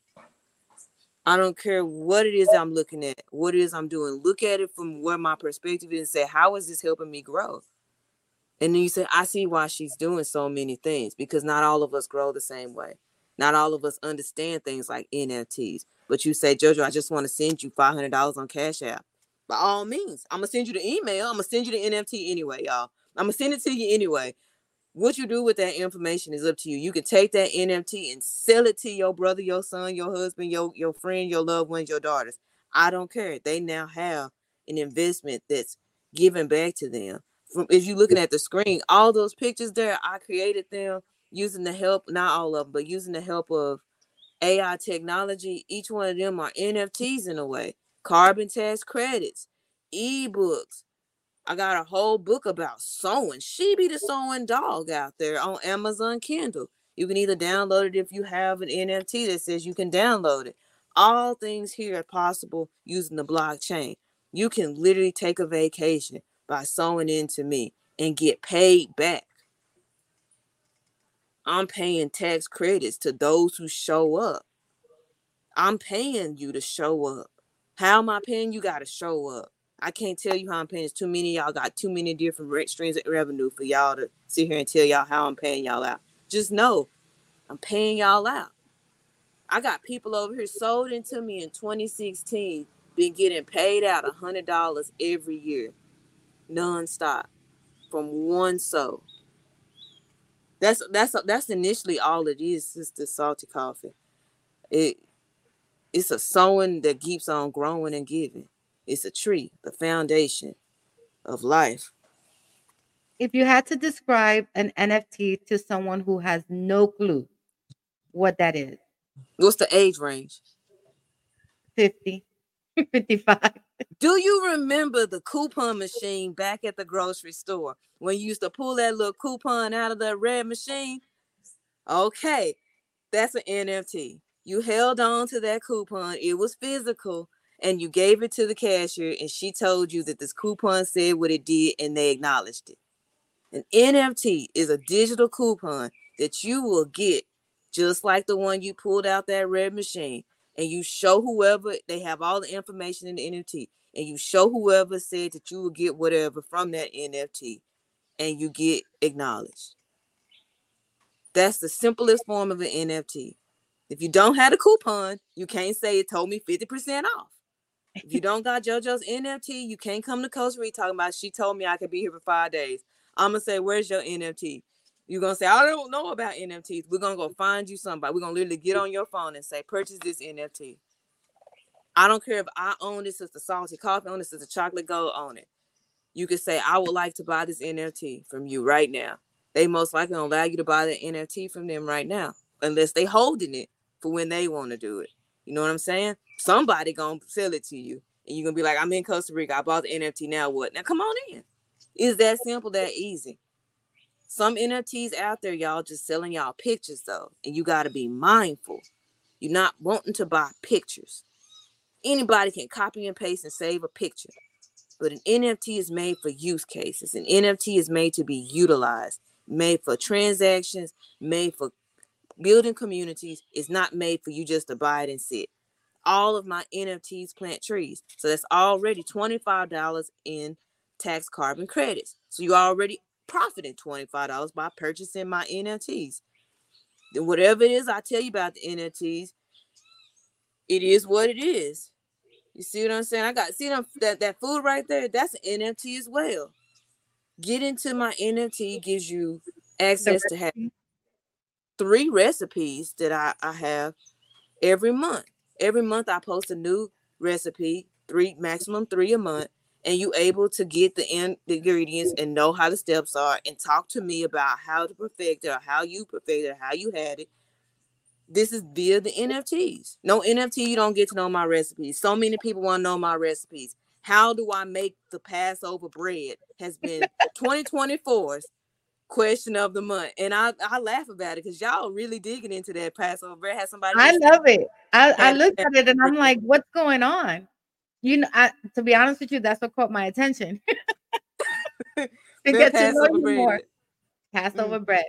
I don't care what it is I'm looking at, what it is I'm doing. Look at it from where my perspective is and say, how is this helping me grow? And then you say, I see why she's doing so many things because not all of us grow the same way. Not all of us understand things like NFTs. But you say, Jojo, I just want to send you $500 on Cash App. By all means, I'm to send you the email. I'm to send you the NFT anyway, y'all. I'm to send it to you anyway. What you do with that information is up to you. You can take that NFT and sell it to your brother, your son, your husband, your, your friend, your loved ones, your daughters. I don't care. They now have an investment that's given back to them. From if you're looking at the screen, all those pictures there, I created them using the help, not all of them, but using the help of AI technology, each one of them are NFTs in a way, carbon tax credits, ebooks. I got a whole book about sowing. She be the sowing dog out there on Amazon Kindle. You can either download it if you have an NFT that says you can download it. All things here are possible using the blockchain. You can literally take a vacation by sowing into me and get paid back. I'm paying tax credits to those who show up. I'm paying you to show up. How am I paying you? Got to show up. I can't tell you how I'm paying. It's too many y'all got too many different streams of revenue for y'all to sit here and tell y'all how I'm paying y'all out. Just know I'm paying y'all out. I got people over here sold into me in 2016, been getting paid out a hundred dollars every year, nonstop, from one soul. That's that's that's initially all it is. Is the salty coffee. It it's a sowing that keeps on growing and giving. It's a tree, the foundation of life. If you had to describe an NFT to someone who has no clue what that is, what's the age range? 50, [laughs] 55. Do you remember the coupon machine back at the grocery store when you used to pull that little coupon out of the red machine? Okay, that's an NFT. You held on to that coupon, it was physical, and you gave it to the cashier, and she told you that this coupon said what it did, and they acknowledged it. An NFT is a digital coupon that you will get just like the one you pulled out that red machine and you show whoever they have all the information in the NFT and you show whoever said that you will get whatever from that NFT and you get acknowledged. That's the simplest form of an NFT. If you don't have a coupon, you can't say it told me 50% off. If you don't got JoJo's NFT, you can't come to Costa Rica talking about she told me I could be here for five days. I'm gonna say, Where's your NFT? You're gonna say, I don't know about NFTs. We're gonna go find you somebody. We're gonna literally get on your phone and say, purchase this NFT. I don't care if I own this as the salty coffee, own this as the chocolate gold, own it. You could say, I would like to buy this NFT from you right now. They most likely don't allow you to buy the NFT from them right now, unless they holding it for when they want to do it. You know what I'm saying? Somebody gonna sell it to you, and you're gonna be like, I'm in Costa Rica. I bought the NFT. Now what? Now come on in. Is that simple? That easy? Some NFTs out there, y'all just selling y'all pictures though, and you got to be mindful. You're not wanting to buy pictures. Anybody can copy and paste and save a picture, but an NFT is made for use cases. An NFT is made to be utilized, made for transactions, made for building communities. is not made for you just to buy it and sit. All of my NFTs plant trees, so that's already twenty five dollars in tax carbon credits. So you already profiting $25 by purchasing my NFTs. Then whatever it is I tell you about the NFTs, it is what it is. You see what I'm saying? I got see them that, that food right there, that's an NFT as well. Get into my NFT gives you access to have three recipes that I, I have every month. Every month I post a new recipe, three maximum three a month and you able to get the, in, the ingredients and know how the steps are and talk to me about how to perfect it or how you perfect it how you had it. This is via the nfts no nft you don't get to know my recipes. So many people want to know my recipes. How do i make the passover bread has been 2024's question of the month and i i laugh about it because y'all really digging into that passover bread has somebody i love it i i looked at it and i'm [laughs] like what's going on you know, I, to be honest with you, that's what caught my attention. [laughs] to get to know you more. Passover mm. bread.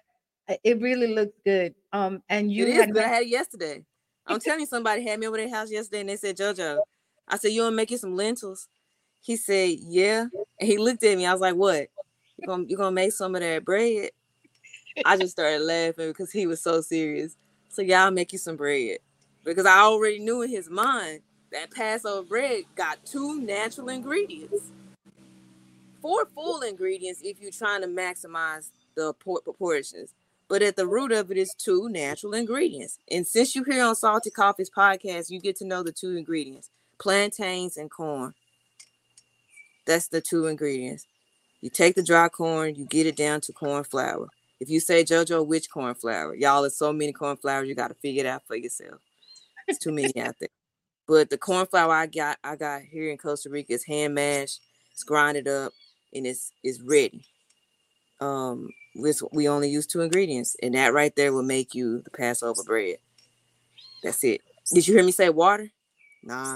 It really looks good. Um, and you it had, I had it yesterday. I'm [laughs] telling you, somebody had me over their house yesterday, and they said, "JoJo," I said, "You want to make you some lentils?" He said, "Yeah." And he looked at me. I was like, "What? You gonna you gonna make some of that bread?" I just started laughing because he was so serious. So yeah, I'll make you some bread because I already knew in his mind that Passover bread got two natural ingredients. Four full ingredients if you're trying to maximize the proportions. But at the root of it is two natural ingredients. And since you're here on Salty Coffee's podcast, you get to know the two ingredients plantains and corn. That's the two ingredients. You take the dry corn, you get it down to corn flour. If you say JoJo, which corn flour? Y'all, there's so many cornflours, you got to figure it out for yourself. It's too many out there. But the cornflour I got, I got here in Costa Rica is hand mashed. It's grinded up and it's it's ready. Um, we only use two ingredients, and that right there will make you the Passover bread. That's it. Did you hear me say water? Nah.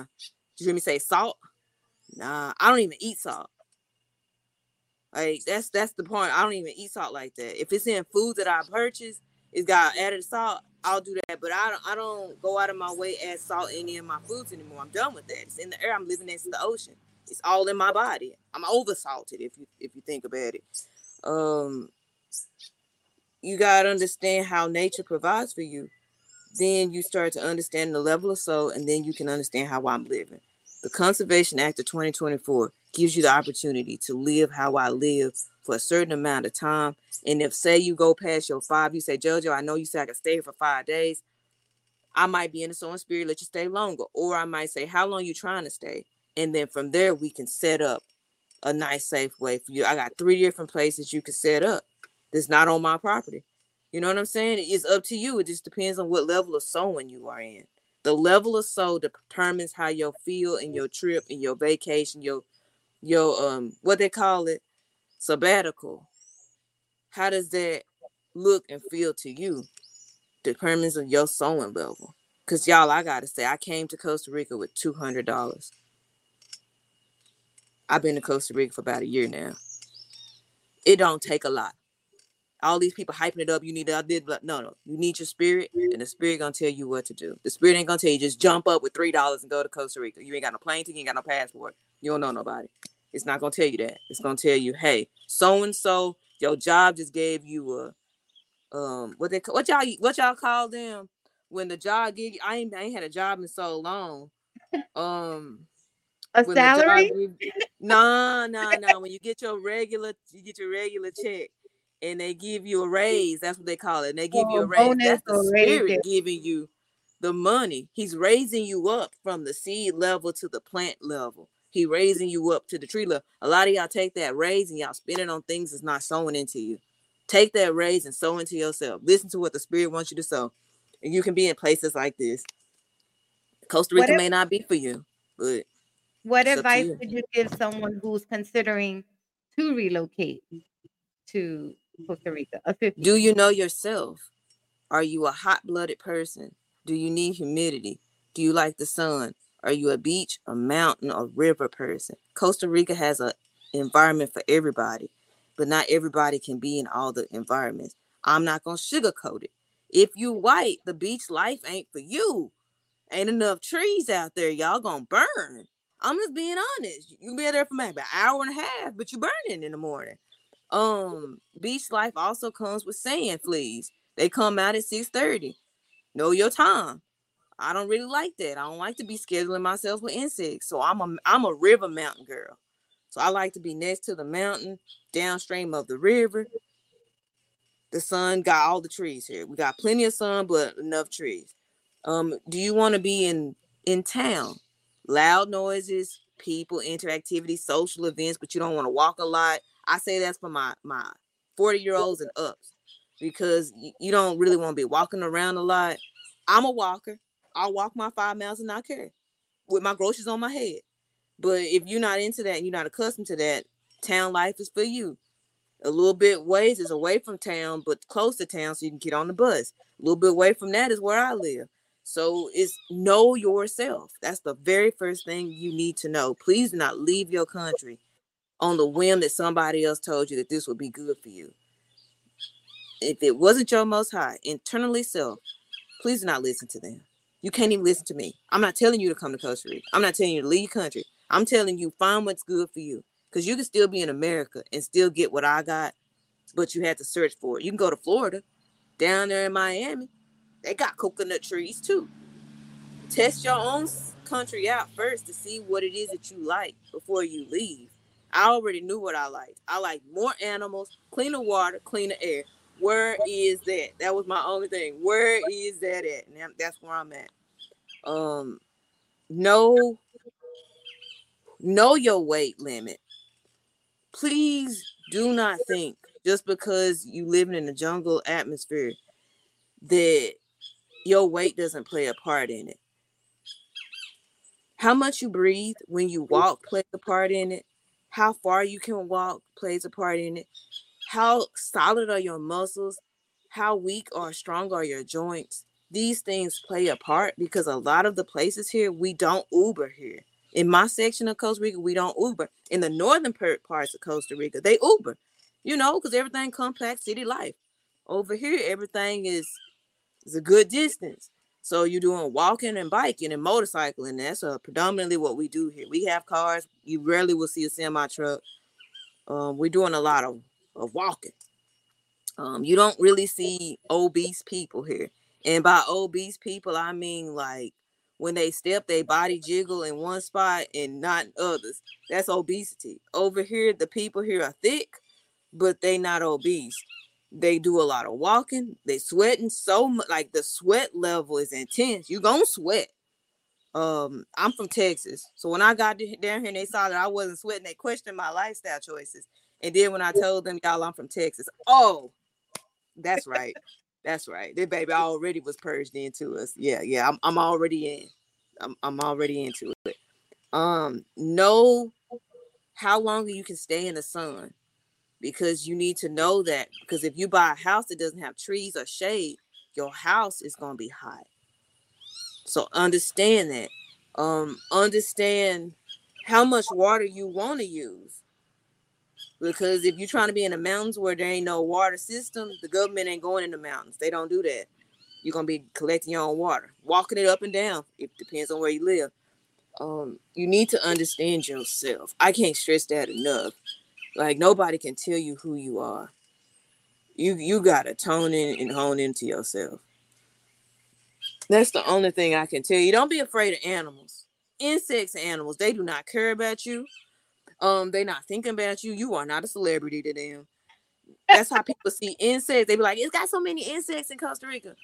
Did you hear me say salt? Nah. I don't even eat salt. Like that's that's the point. I don't even eat salt like that. If it's in food that I purchase, it's got added salt. I'll do that, but I don't. I don't go out of my way add salt in any of my foods anymore. I'm done with that. It's in the air. I'm living next to the ocean. It's all in my body. I'm over salted if you if you think about it. Um, you gotta understand how nature provides for you. Then you start to understand the level of soul, and then you can understand how I'm living. The Conservation Act of 2024 gives you the opportunity to live how I live for a certain amount of time. And if say you go past your five, you say, Jojo, I know you said I can stay here for five days. I might be in the soul spirit, let you stay longer. Or I might say, How long you trying to stay? And then from there we can set up a nice safe way for you. I got three different places you can set up. That's not on my property. You know what I'm saying? It's up to you. It just depends on what level of sowing you are in. The level of soul determines how you'll feel in your trip, and your vacation, your your um what they call it, sabbatical. How does that look and feel to you? Determines on your sowing level. Cause y'all, I gotta say, I came to Costa Rica with two hundred dollars. I've been to Costa Rica for about a year now. It don't take a lot all these people hyping it up. You need I did but no, no. You need your spirit, and the spirit gonna tell you what to do. The spirit ain't gonna tell you just jump up with three dollars and go to Costa Rica. You ain't got no plane ticket, you ain't got no passport. You don't know nobody. It's not gonna tell you that. It's gonna tell you, hey, so and so, your job just gave you a um what they what y'all what y'all call them when the job gig I ain't I ain't had a job in so long. Um a salary? No, no, no. When you get your regular, you get your regular check and they give you a raise. That's what they call it. And they give oh, you a raise. That's the spirit giving you the money. He's raising you up from the seed level to the plant level. He raising you up to the tree level. A lot of y'all take that raise and y'all spend it on things that's not sowing into you. Take that raise and sow into yourself. Listen to what the spirit wants you to sow. And you can be in places like this. Costa Rica if, may not be for you, but what advice you. would you give someone who's considering to relocate to Costa Rica. A 50. Do you know yourself? Are you a hot blooded person? Do you need humidity? Do you like the sun? Are you a beach, a mountain, or river person? Costa Rica has an environment for everybody, but not everybody can be in all the environments. I'm not gonna sugarcoat it. If you white, the beach life ain't for you. Ain't enough trees out there. Y'all gonna burn. I'm just being honest. You can be there for maybe an hour and a half, but you burning in the morning. Um, beach life also comes with sand fleas. They come out at 6:30. Know your time. I don't really like that. I don't like to be scheduling myself with insects. So I'm a I'm a river mountain girl. So I like to be next to the mountain, downstream of the river. The sun got all the trees here. We got plenty of sun, but enough trees. Um, do you want to be in in town? Loud noises, people, interactivity, social events, but you don't want to walk a lot. I say that's for my my 40 year olds and ups because you don't really want to be walking around a lot. I'm a walker. I'll walk my five miles and not care with my groceries on my head. But if you're not into that and you're not accustomed to that, town life is for you. A little bit ways is away from town, but close to town so you can get on the bus. A little bit away from that is where I live. So it's know yourself. That's the very first thing you need to know. Please do not leave your country on the whim that somebody else told you that this would be good for you. If it wasn't your most high, internally self, please do not listen to them. You can't even listen to me. I'm not telling you to come to Costa Rica. I'm not telling you to leave country. I'm telling you find what's good for you. Because you can still be in America and still get what I got, but you had to search for it. You can go to Florida, down there in Miami. They got coconut trees too. Test your own country out first to see what it is that you like before you leave. I already knew what I liked. I like more animals, cleaner water, cleaner air. Where is that? That was my only thing. Where is that at? That's where I'm at. Um, know, know your weight limit. Please do not think just because you living in a jungle atmosphere that your weight doesn't play a part in it. How much you breathe when you walk plays a part in it. How far you can walk plays a part in it. How solid are your muscles? How weak or strong are your joints? These things play a part because a lot of the places here we don't Uber here. In my section of Costa Rica, we don't Uber. In the northern parts of Costa Rica, they Uber. You know, because everything compact city life. Over here, everything is is a good distance. So you're doing walking and biking and motorcycling. That's uh, predominantly what we do here. We have cars. You rarely will see a semi truck. Um, we're doing a lot of, of walking. Um, you don't really see obese people here. And by obese people, I mean like when they step, they body jiggle in one spot and not others. That's obesity. Over here, the people here are thick, but they not obese. They do a lot of walking. They sweating so much. Like the sweat level is intense. You gonna sweat. Um, I'm from Texas, so when I got down here and they saw that I wasn't sweating, they questioned my lifestyle choices. And then when I told them, y'all, I'm from Texas. Oh, that's right. That's right. That baby already was purged into us. Yeah, yeah. I'm I'm already in. I'm I'm already into it. Um, know how long you can stay in the sun because you need to know that because if you buy a house that doesn't have trees or shade, your house is going to be hot. So understand that. Um, understand how much water you want to use. Because if you're trying to be in the mountains where there ain't no water system, the government ain't going in the mountains. They don't do that. You're gonna be collecting your own water, walking it up and down. It depends on where you live. Um, you need to understand yourself. I can't stress that enough. Like nobody can tell you who you are. You you gotta tone in and hone into yourself. That's the only thing I can tell you. Don't be afraid of animals. Insects and animals, they do not care about you. Um, they're not thinking about you. You are not a celebrity to them. That's how people see insects. They be like, it's got so many insects in Costa Rica.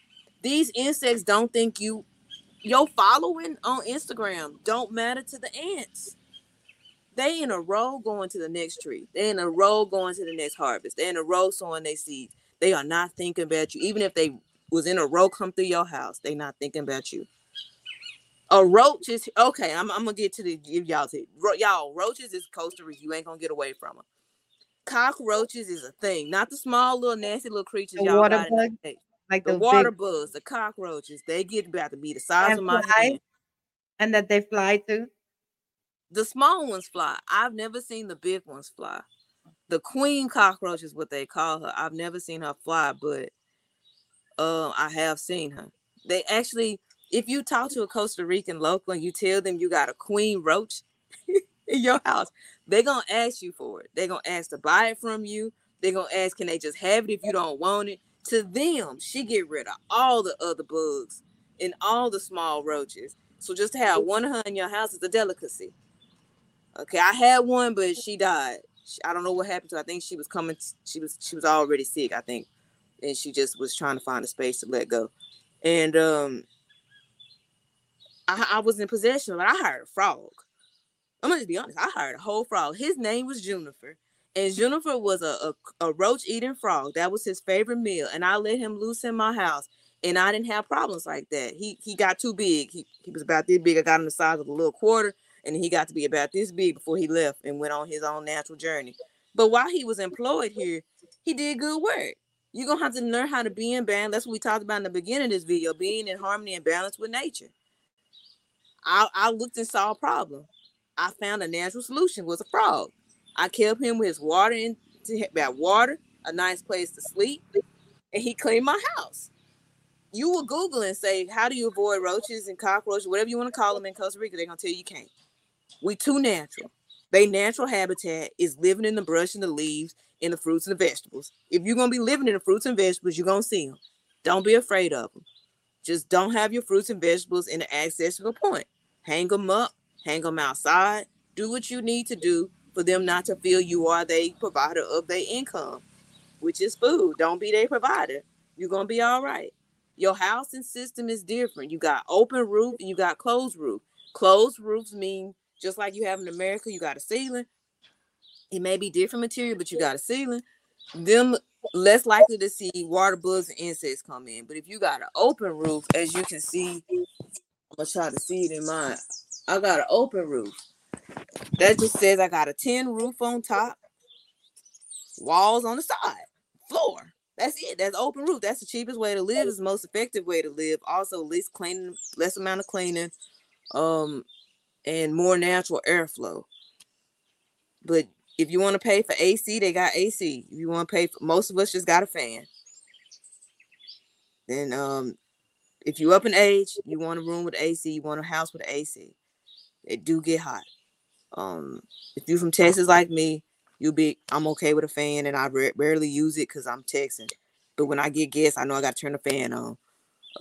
These insects don't think you your following on Instagram don't matter to the ants. They in a row going to the next tree. They in a row going to the next harvest. They in a row sowing their seeds. They are not thinking about you. Even if they was in a row come through your house, they not thinking about you. A roach is okay. I'm, I'm gonna get to the give y'all to y'all. Roaches is Costa Rica. You ain't gonna get away from them. Cockroaches is a thing, not the small little nasty little creatures The y'all water got in bug, the like The water big bugs, the cockroaches, they get about to be the size and of my fly, hand. and that they fly too. The small ones fly. I've never seen the big ones fly. The queen cockroach is what they call her. I've never seen her fly, but uh, I have seen her. They actually, if you talk to a Costa Rican local and you tell them you got a queen roach [laughs] in your house, they're gonna ask you for it. They're gonna ask to buy it from you. They're gonna ask, can they just have it if you don't want it? To them, she get rid of all the other bugs and all the small roaches. So just to have one of her in your house is a delicacy. Okay, I had one, but she died. I don't know what happened to her. I think she was coming. She was she was already sick. I think, and she just was trying to find a space to let go. And um, I, I was in possession of it. I hired a frog. I'm gonna be honest. I hired a whole frog. His name was Juniper, and Juniper was a, a, a roach eating frog. That was his favorite meal, and I let him loose in my house, and I didn't have problems like that. He he got too big. He he was about this big. I got him the size of a little quarter, and he got to be about this big before he left and went on his own natural journey. But while he was employed here, he did good work. You're gonna have to learn how to be in balance. That's what we talked about in the beginning of this video, being in harmony and balance with nature. I, I looked and saw a problem. I found a natural solution was a frog. I kept him with his water to about water, a nice place to sleep, and he cleaned my house. You will Google and say, How do you avoid roaches and cockroaches, whatever you want to call them in Costa Rica? They're gonna tell you you can't. We too natural. They natural habitat is living in the brush and the leaves and the fruits and the vegetables. If you're gonna be living in the fruits and vegetables, you're gonna see them. Don't be afraid of them. Just don't have your fruits and vegetables in the accessible point. Hang them up, hang them outside. Do what you need to do for them not to feel you are the provider of their income, which is food. Don't be their provider. You're gonna be all right. Your housing system is different. You got open roof you got closed roof. Closed roofs mean just like you have in America, you got a ceiling. It may be different material, but you got a ceiling. them less likely to see water bugs and insects come in. But if you got an open roof, as you can see, gonna try to see it in mine. I got an open roof. That just says I got a tin roof on top, walls on the side, floor. That's it. That's open roof. That's the cheapest way to live. Is the most effective way to live. Also, least cleaning, less amount of cleaning, um, and more natural airflow. But if you want to pay for AC, they got AC. If you want to pay for most of us just got a fan. Then um if you up in age, you want a room with AC, you want a house with AC. It do get hot. Um if you from Texas like me, you'll be I'm okay with a fan and I rarely use it because I'm Texan. But when I get guests, I know I got to turn the fan on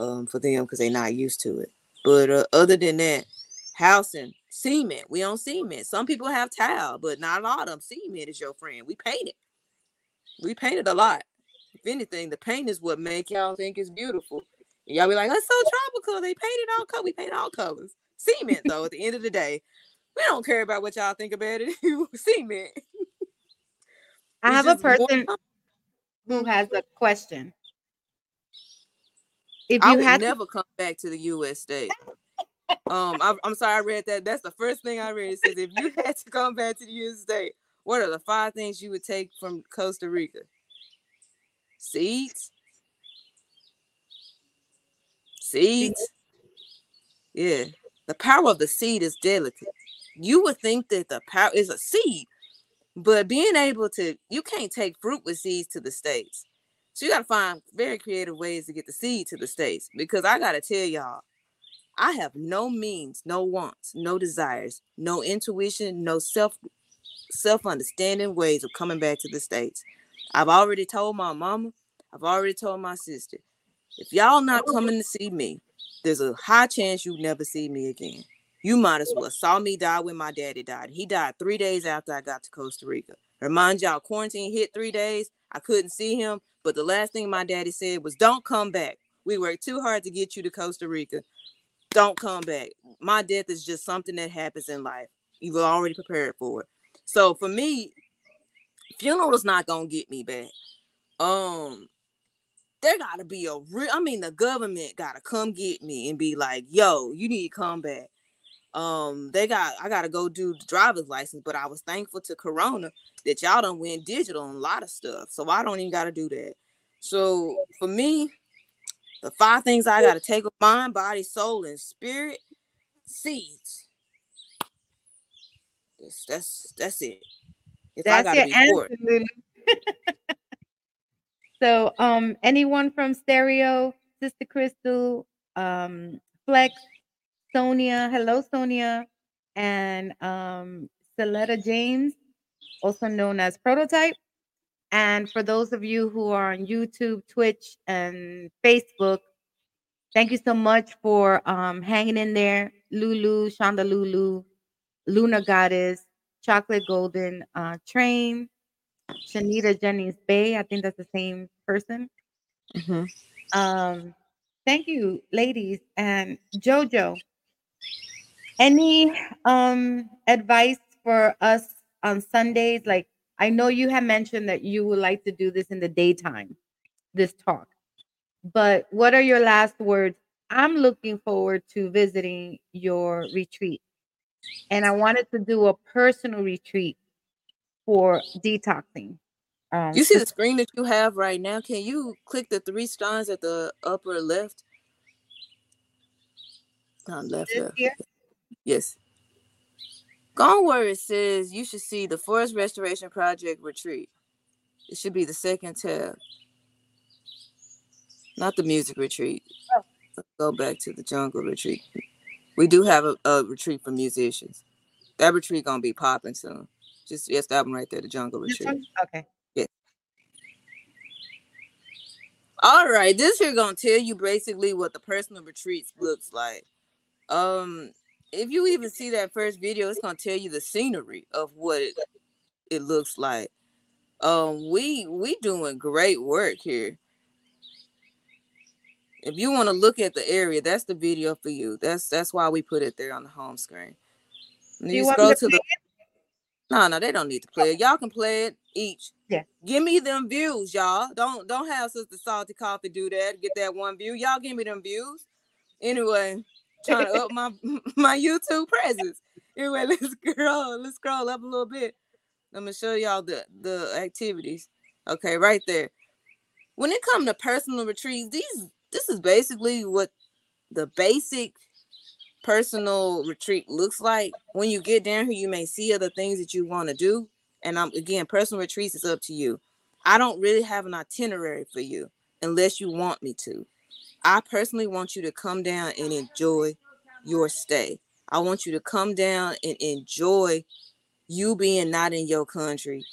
um for them because they're not used to it. But uh, other than that, housing, cement. We on cement. Some people have tile, but not a lot of them. Cement is your friend. We paint it. We painted a lot. If anything, the paint is what make y'all think it's beautiful. And y'all be like, that's so tropical. They painted all colors. We painted all colors. Cement, though, at the end of the day, we don't care about what y'all think about it. [laughs] cement. I have a person who has a question. If you I would had never to... come back to the U.S. state. Um, I, am sorry, I read that. That's the first thing I read. It says, if you had to come back to the U.S. state, what are the five things you would take from Costa Rica? Seeds. Seeds. Yeah, the power of the seed is delicate. You would think that the power is a seed, but being able to, you can't take fruit with seeds to the states. So you got to find very creative ways to get the seed to the states. Because I got to tell y'all, I have no means, no wants, no desires, no intuition, no self self understanding ways of coming back to the states. I've already told my mama, I've already told my sister, if y'all not coming to see me, there's a high chance you never see me again. You might as well saw me die when my daddy died. He died three days after I got to Costa Rica. Remind y'all, quarantine hit three days. I couldn't see him, but the last thing my daddy said was, "Don't come back. We worked too hard to get you to Costa Rica don't come back. My death is just something that happens in life. You were already prepared for it. So for me, funeral is not gonna get me back. Um, there gotta be a real. I mean, the government gotta come get me and be like, "Yo, you need to come back." Um, they got. I gotta go do the driver's license, but I was thankful to Corona that y'all don't went digital on a lot of stuff, so I don't even gotta do that. So for me, the five things I got to take of mind, body, soul, and spirit. Seeds. That's that's, that's it. If that's I gotta your answer. [laughs] so, um, anyone from Stereo, Sister Crystal, um, Flex, Sonia, hello Sonia, and um, Celetta James, also known as Prototype. And for those of you who are on YouTube, Twitch, and Facebook, thank you so much for um, hanging in there. Lulu, Shonda Lulu, Luna Goddess, Chocolate Golden uh, Train, Shanita Jennings Bay. I think that's the same person. Mm-hmm. Um, thank you, ladies. And JoJo, any um, advice for us on Sundays? Like, I know you have mentioned that you would like to do this in the daytime, this talk. But what are your last words? I'm looking forward to visiting your retreat. And I wanted to do a personal retreat for detoxing. Um, you see the screen that you have right now? Can you click the three stars at the upper left? On left, left. Yes. Gone where it says you should see the Forest Restoration Project retreat. It should be the second tab. Not the music retreat. Oh. Go back to the jungle retreat. We do have a, a retreat for musicians. That retreat gonna be popping soon. Just yes, that one right there, the jungle retreat. Okay. Yeah. All right, this here gonna tell you basically what the personal retreats looks like. Um, if you even see that first video, it's gonna tell you the scenery of what it, it looks like. Um, we we doing great work here. If you want to look at the area, that's the video for you. That's that's why we put it there on the home screen. You want me to, to the No, no, they don't need to play it. Y'all can play it each. Yeah. Give me them views, y'all. Don't don't have Sister Salty Coffee do that. Get that one view. Y'all give me them views. Anyway, trying to up my [laughs] my YouTube presence. Anyway, [laughs] let's scroll. Let's scroll up a little bit. I'm gonna show y'all the the activities. Okay, right there. When it comes to personal retreats, these this is basically what the basic personal retreat looks like. When you get down here, you may see other things that you want to do. And I'm again, personal retreats is up to you. I don't really have an itinerary for you unless you want me to. I personally want you to come down and enjoy your stay. I want you to come down and enjoy you being not in your country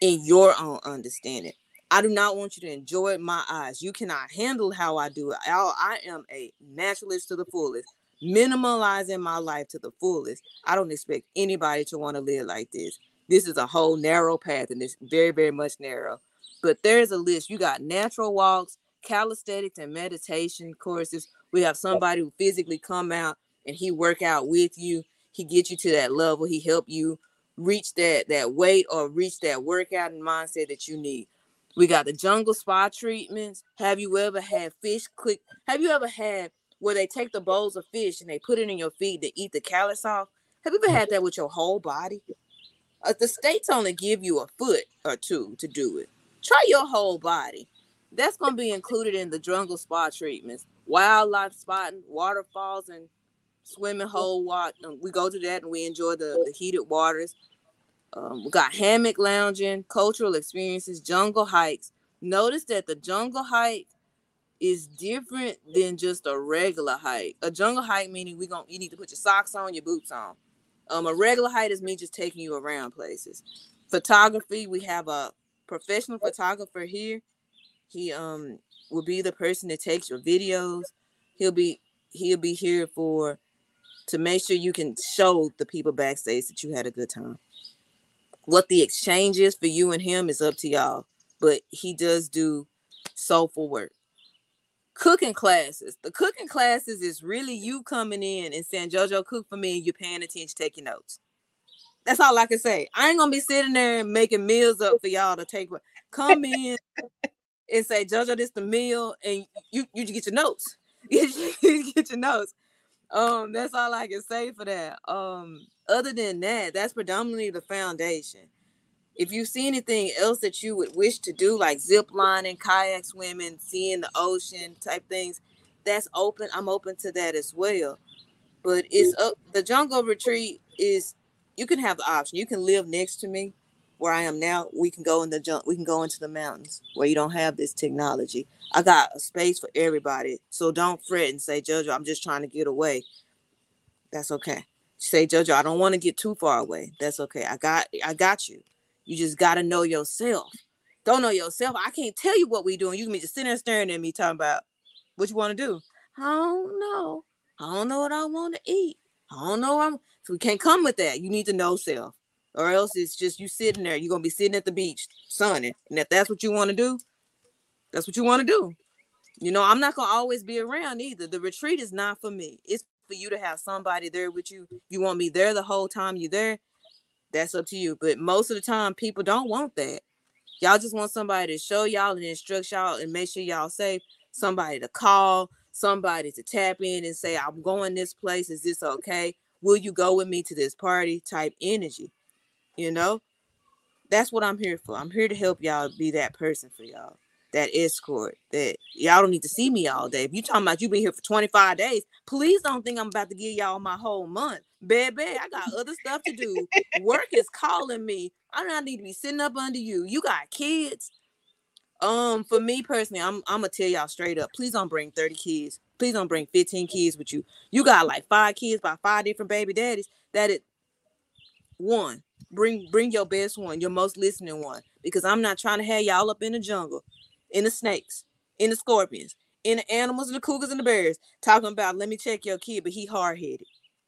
in your own understanding. I do not want you to enjoy my eyes. You cannot handle how I do it. I, am a naturalist to the fullest, minimalizing my life to the fullest. I don't expect anybody to want to live like this. This is a whole narrow path and it's very, very much narrow. But there's a list. You got natural walks, calisthenics, and meditation courses. We have somebody who physically come out and he work out with you. He get you to that level. He help you reach that that weight or reach that workout and mindset that you need. We got the jungle spa treatments. Have you ever had fish click? Have you ever had where they take the bowls of fish and they put it in your feet to eat the callus off? Have you ever had that with your whole body? Uh, the states only give you a foot or two to do it. Try your whole body. That's going to be included in the jungle spa treatments, wildlife spotting, waterfalls, and swimming hole water. We go to that and we enjoy the, the heated waters. Um, we got hammock lounging, cultural experiences, jungle hikes. Notice that the jungle hike is different than just a regular hike. A jungle hike meaning we going you need to put your socks on, your boots on. Um, a regular hike is me just taking you around places. Photography, we have a professional photographer here. He um will be the person that takes your videos. He'll be he'll be here for to make sure you can show the people backstage that you had a good time. What the exchange is for you and him is up to y'all, but he does do soulful work. Cooking classes. The cooking classes is really you coming in and saying, JoJo, cook for me, and you're paying attention, taking notes. That's all I can say. I ain't gonna be sitting there and making meals up for y'all to take. [laughs] Come in and say, JoJo, this the meal, and you you get your notes. [laughs] you get your notes. Um, that's all I can say for that. Um, other than that, that's predominantly the foundation. If you see anything else that you would wish to do, like zip lining, kayak swimming, seeing the ocean type things, that's open. I'm open to that as well. But it's up the jungle retreat is you can have the option. You can live next to me where I am now. We can go in the junk, we can go into the mountains where you don't have this technology. I got a space for everybody. So don't fret and say, Jojo, I'm just trying to get away. That's okay. Say, Jojo, I don't want to get too far away. That's okay. I got I got you. You just gotta know yourself. Don't know yourself. I can't tell you what we doing. You can be just sitting there staring at me talking about what you want to do. I don't know. I don't know what I want to eat. I don't know. I'm so we can't come with that. You need to know self. Or else it's just you sitting there. You're gonna be sitting at the beach sunning. And if that's what you want to do, that's what you want to do. You know, I'm not gonna always be around either. The retreat is not for me. It's for you to have somebody there with you. You want me there the whole time you're there. That's up to you. But most of the time, people don't want that. Y'all just want somebody to show y'all and instruct y'all and make sure y'all safe. Somebody to call, somebody to tap in and say, I'm going this place. Is this okay? Will you go with me to this party? Type energy. You know, that's what I'm here for. I'm here to help y'all be that person for y'all that escort that y'all don't need to see me all day. If you talking about you been here for 25 days, please don't think I'm about to give y'all my whole month. Baby, I got other stuff to do. Work is calling me. I don't need to be sitting up under you. You got kids. Um, for me personally, I'm I'm gonna tell y'all straight up. Please don't bring 30 kids. Please don't bring 15 kids with you. You got like five kids by five different baby daddies. That it one. Bring bring your best one, your most listening one. Because I'm not trying to have y'all up in the jungle in the snakes, in the scorpions, in the animals the cougars and the bears, talking about let me check your kid, but he hard headed.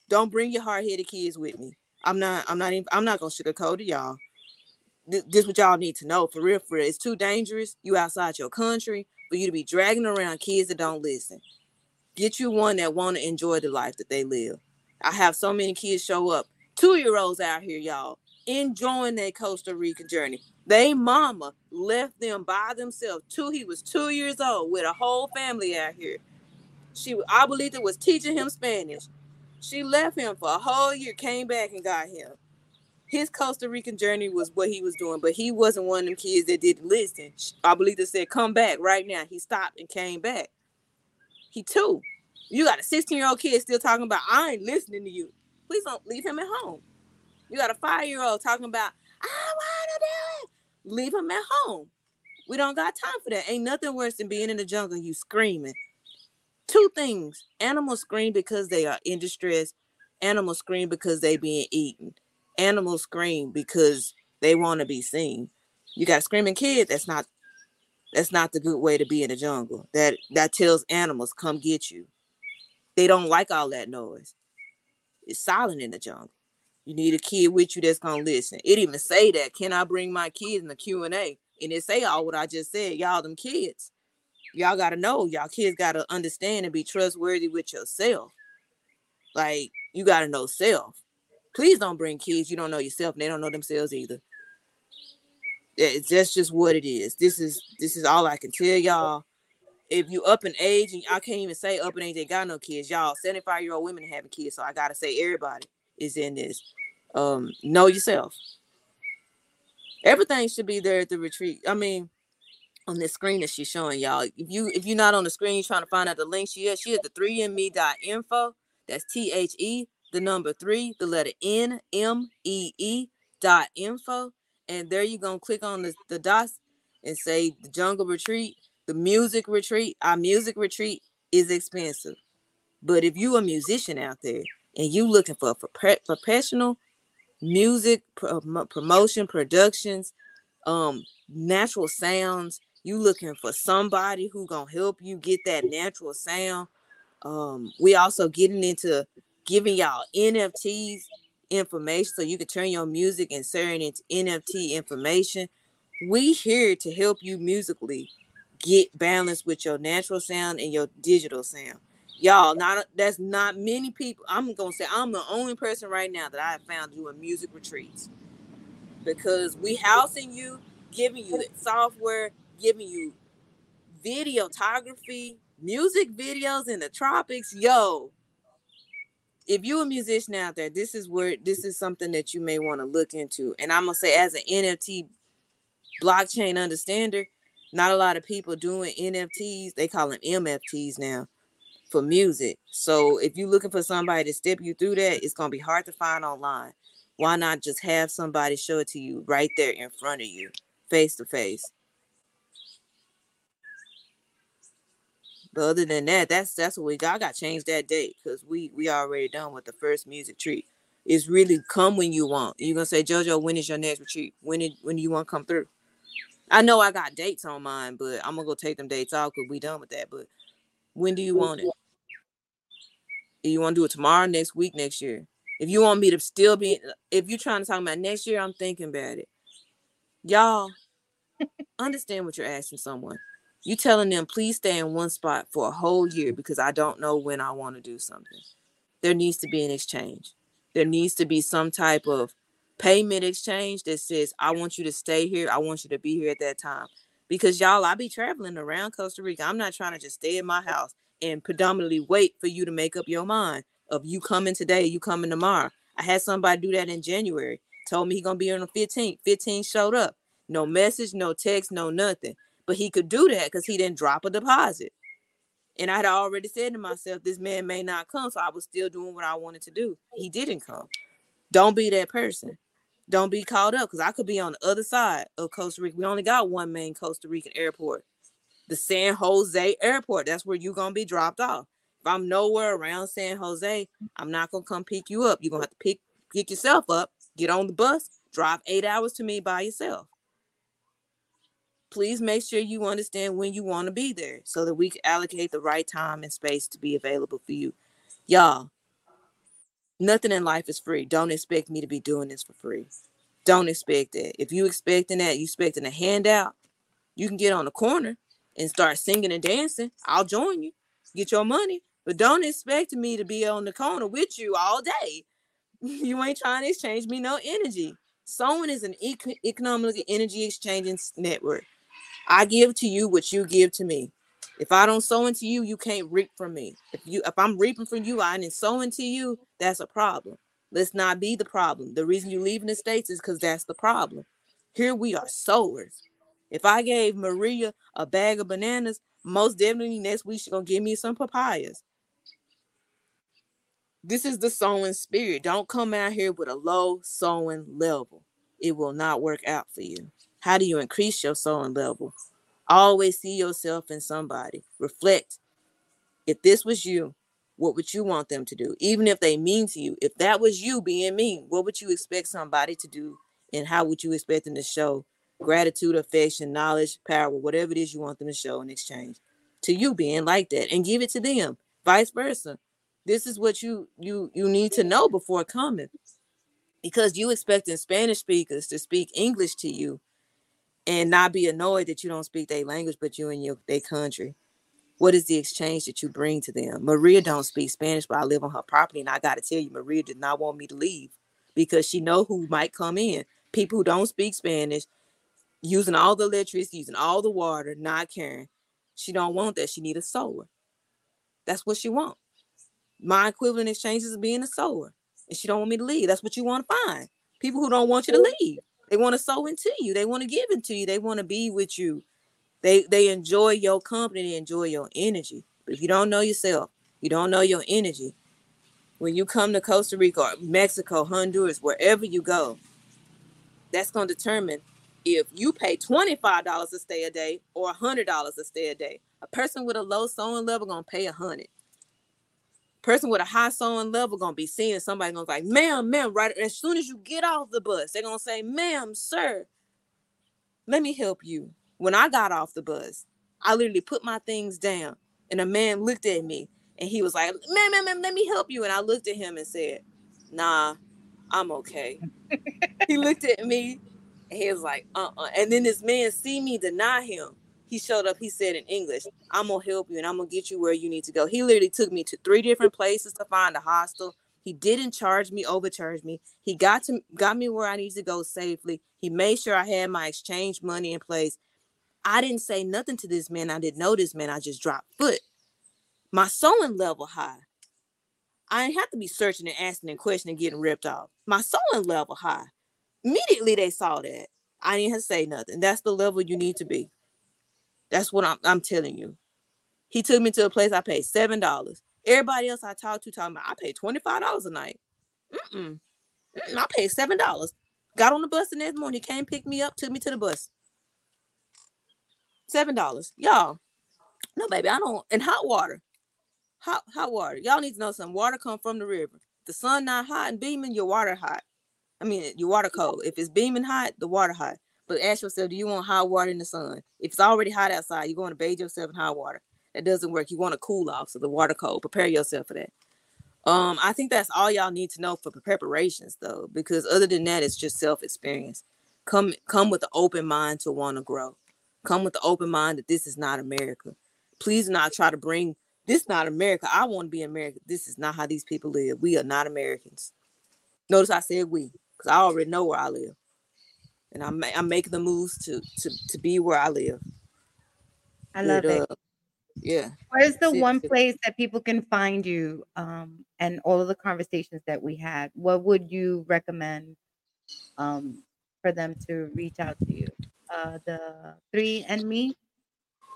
Don't bring your hard headed kids with me. I'm not. I'm not. Even, I'm not gonna sugarcoat it, y'all. This, this what y'all need to know for real. For real, it's too dangerous. You outside your country for you to be dragging around kids that don't listen. Get you one that want to enjoy the life that they live. I have so many kids show up Two year olds out here, y'all, enjoying their Costa Rica journey. They mama left them by themselves. Two, he was two years old with a whole family out here. She, Abuelita, was teaching him Spanish. She left him for a whole year, came back and got him. His Costa Rican journey was what he was doing, but he wasn't one of them kids that didn't listen. I believe Abuelita said, "Come back right now." He stopped and came back. He too. You got a 16 year old kid still talking about, "I ain't listening to you." Please don't leave him at home. You got a five year old talking about, "I want to do it." Leave him at home. We don't got time for that. Ain't nothing worse than being in the jungle, you screaming. Two things. Animals scream because they are in distress. Animals scream because they being eaten. Animals scream because they want to be seen. You got screaming kid, that's not that's not the good way to be in the jungle. That that tells animals come get you. They don't like all that noise. It's silent in the jungle. You need a kid with you that's gonna listen. It even say that. Can I bring my kids in the Q and A? And it say all what I just said. Y'all, them kids. Y'all gotta know. Y'all kids gotta understand and be trustworthy with yourself. Like you gotta know self. Please don't bring kids you don't know yourself. And they don't know themselves either. That's just what it is. This is this is all I can tell y'all. If you up in age and I can't even say up in age they got no kids, y'all 75 year old women having kids. So I gotta say everybody is in this. Um, know yourself. Everything should be there at the retreat. I mean, on this screen that she's showing y'all. If you if you're not on the screen you're trying to find out the link, she is she is the 3me.info. That's T-H-E, the number three, the letter N M E E dot info. And there you're gonna click on the, the dots and say the jungle retreat, the music retreat. Our music retreat is expensive. But if you a musician out there and you looking for a professional music promotion productions um natural sounds you looking for somebody who gonna help you get that natural sound. Um we also getting into giving y'all nfts information so you can turn your music and turn into nft information. We here to help you musically get balanced with your natural sound and your digital sound y'all not that's not many people i'm gonna say i'm the only person right now that i have found doing music retreats. Because we housing you giving you software giving you videography music videos in the tropics. Yo if you're a musician out there this is where this is something that you may want to look into. And i'm gonna say as an nft blockchain understander not a lot of people doing nfts they call them mfts now for music. So if you're looking for somebody to step you through that, it's gonna be hard to find online. Why not just have somebody show it to you right there in front of you, face to face? But other than that, that's that's what we got. I got to change that date because we we already done with the first music treat. It's really come when you want. You're gonna say, Jojo, when is your next retreat? When did when do you want to come through? I know I got dates on mine, but I'm gonna go take them dates off because we done with that. But when do you want it? If you want to do it tomorrow, next week, next year. If you want me to still be, if you're trying to talk about next year, I'm thinking about it. Y'all understand what you're asking someone. You telling them please stay in one spot for a whole year because I don't know when I want to do something. There needs to be an exchange. There needs to be some type of payment exchange that says I want you to stay here. I want you to be here at that time. Because y'all, I be traveling around Costa Rica. I'm not trying to just stay in my house and predominantly wait for you to make up your mind of you coming today, you coming tomorrow. I had somebody do that in January. Told me he gonna be on the 15th. 15 showed up. No message, no text, no nothing. But he could do that because he didn't drop a deposit. And I had already said to myself, this man may not come. So I was still doing what I wanted to do. He didn't come. Don't be that person. Don't be caught up because I could be on the other side of Costa Rica. We only got one main Costa Rican airport the San Jose airport. That's where you're gonna be dropped off. If I'm nowhere around San Jose, I'm not gonna come pick you up. You're gonna have to pick pick yourself up, get on the bus, drive eight hours to me by yourself. Please make sure you understand when you want to be there so that we can allocate the right time and space to be available for you. Y'all, nothing in life is free. Don't expect me to be doing this for free. Don't expect that. If you expecting that, you expecting a handout, you can get on the corner and start singing and dancing, I'll join you. Get your money. But don't expect me to be on the corner with you all day [laughs] You ain't trying to exchange me no energy. Sowing is an ec- economic energy exchanging network. I give to you what you give to me. If I don't sow into you, you can't reap from me. If you if I'm reaping from you, I didn't sow into you, that's a problem. Let's not be the problem. The reason you leaving the states is because that's the problem. Here we are sowers. If I gave Maria a bag of bananas, most definitely next week she's gonna give me some papayas. This is the sowing spirit. Don't come out here with a low sowing level. It will not work out for you. How do you increase your sowing level? Always see yourself in somebody. Reflect. If this was you, what would you want them to do? Even if they mean to you, if that was you being mean, what would you expect somebody to do? And how would you expect them to show gratitude, affection, knowledge, power, whatever it is you want them to show in exchange to you being like that and give it to them, vice versa. This is what you you you need to know before coming because you expecting Spanish speakers to speak English to you and not be annoyed that you don't speak their language, but you in your their country. What is the exchange that you bring to them? Maria don't speak Spanish, but I live on her property, and I got to tell you, Maria did not want me to leave because she know who might come in. People who don't speak Spanish, using all the electricity, using all the water, not caring. She don't want that. She need a sower. That's what she want. My equivalent exchange is being a sower, and she don't want me to leave. That's what you want to find. People who don't want you to leave. They want to sow into you. They want to give into you. They want to be with you. They they enjoy your company. They enjoy your energy. But if you don't know yourself, you don't know your energy. When you come to Costa Rica Mexico, Honduras, wherever you go, that's going to determine if you pay $25 to stay a day or $100 to stay a day. A person with a low sowing level going to pay a 100 Person with a high sowing level to be seeing somebody to be like, ma'am, ma'am, right as soon as you get off the bus, they're to say, ma'am, sir, let me help you. When I got off the bus, I literally put my things down and a man looked at me and he was like, ma'am, ma'am, ma'am, let me help you. And I looked at him and said, nah, I'm okay. he looked at me and he was like, uh-uh. And then this man see me deny him. He showed up, he said in English, I'm gonna help you and I'm gonna get you where you need to go. He literally took me to three different places to find a hostel. He didn't charge me, overcharge me. He got to got me where I need to go safely. He made sure I had my exchange money in place. I didn't say nothing to this man. I didn't know this man. I just dropped foot. My sowing level high. I didn't have to be searching and asking and questioning, getting ripped off. My sowing level high. Immediately they saw that. I didn't have to say nothing. That's the level you need to be. That's what I'm, I'm telling you. He took me to a place I paid seven dollars. Everybody else I talked to talking about I paid twenty five dollars a night. Mm-mm. Mm-mm, I paid seven dollars. Got on the bus the next morning. He came pick me up, took me to the bus. Seven dollars, y'all. No, baby, I don't. And hot water, hot hot water. Y'all need to know something. Water come from the river. The sun not hot and beaming, your water hot. I mean, your water cold. If it's beaming hot, the water hot. But ask yourself, do you want hot water in the sun? If it's already hot outside, you're going to bathe yourself in hot water. That doesn't work. You want to cool off, so the water cold. Prepare yourself for that. Um, I think that's all y'all need to know for preparations, though, because other than that, it's just self experience. Come, come with an open mind to want to grow. Come with the open mind that this is not America. Please not try to bring this not America. I want to be America. This is not how these people live. We are not Americans. Notice I said we, because I already know where I live, and I'm I'm making the moves to to to be where I live. I love But, it. uh, yeah. Where's the sit- one sit- place that people can find you um, and all of the conversations that we had? What would you recommend um, for them to reach out to you? Uh, the three and me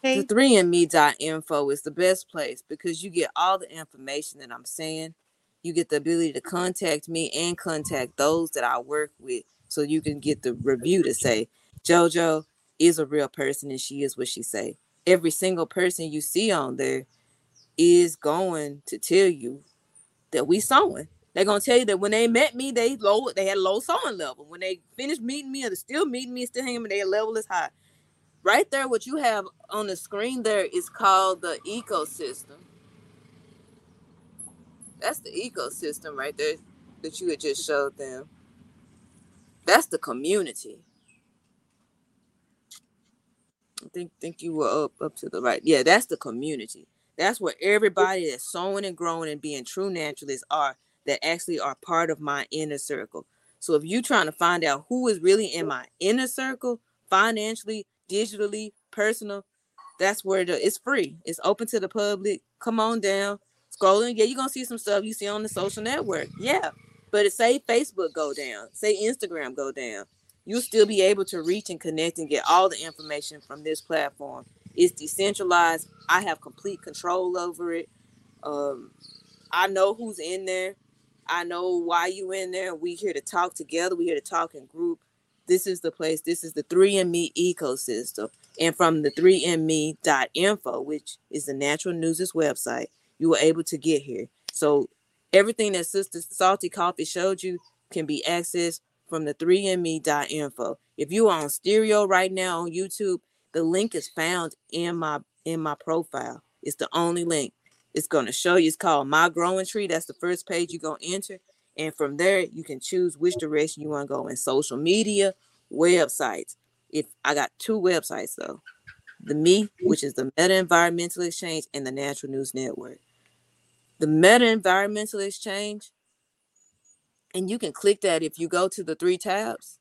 The three and me dot info is the best place because you get all the information that I'm saying. You get the ability to contact me and contact those that I work with so you can get the review to say JoJo is a real person and she is what she say. Every single person you see on there is going to tell you that we sowing. They're gonna tell you that when they met me, they low they had a low sowing level. When they finished meeting me or they're still meeting me, still hanging, their level is high. Right there, what you have on the screen there is called the ecosystem. That's the ecosystem right there that you had just showed them. That's the community. I think think you were up up to the right. Yeah, that's the community. That's where everybody that's sowing and growing and being true naturalists are. that actually are part of my inner circle. So if you're trying to find out who is really in my inner circle, financially, digitally, personal, that's where the it's free. It's open to the public. Come on down. Scrolling. Yeah, you're gonna see some stuff you see on the social network. Yeah. But say Facebook go down, say Instagram go down. You'll still be able to reach and connect and get all the information from this platform. It's decentralized. I have complete control over it. Um, I know who's in there. I know why you in there. We here to talk together. We here to talk in group. This is the place. This is the 3nMEE ecosystem. And from the 3nmee.info, which is the Natural News' website, you were able to get here. So everything that Sister Salty Coffee showed you can be accessed from the 3nmee.info. If you are on stereo right now on YouTube, the link is found in my in my profile. It's the only link. It's going to show you. It's called My Growing Tree. That's the first page you're going to enter. And from there, you can choose which direction you want to go in social media, websites. If I got two websites though, the Me, which is the Meta Environmental Exchange, and the Natural News Network. The Meta Environmental Exchange, and you can click that if you go to the three tabs.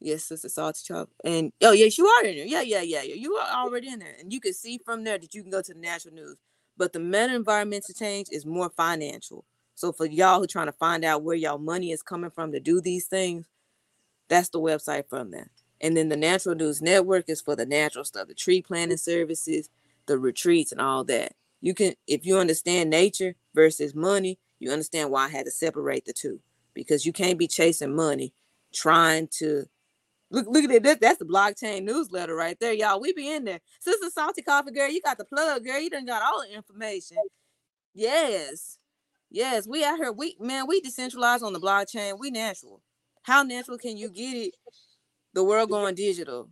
Yes, Sister Salty Chop. And oh yes, you are in there. Yeah, yeah, yeah, yeah. You are already in there. And you can see from there that you can go to the natural news. But the meta environmental change is more financial. So for y'all who are trying to find out where y'all money is coming from to do these things, that's the website from there. And then the Natural News Network is for the natural stuff, the tree planting services, the retreats, and all that. You can, if you understand nature versus money, you understand why I had to separate the two because you can't be chasing money trying to look look at that. That's the blockchain newsletter right there, y'all. We be in there. Sister Salty Coffee Girl, you got the plug, girl. You done got all the information. Yes. Yes, we out here. We man, we decentralized on the blockchain. We natural. How natural can you get it? The world going digital.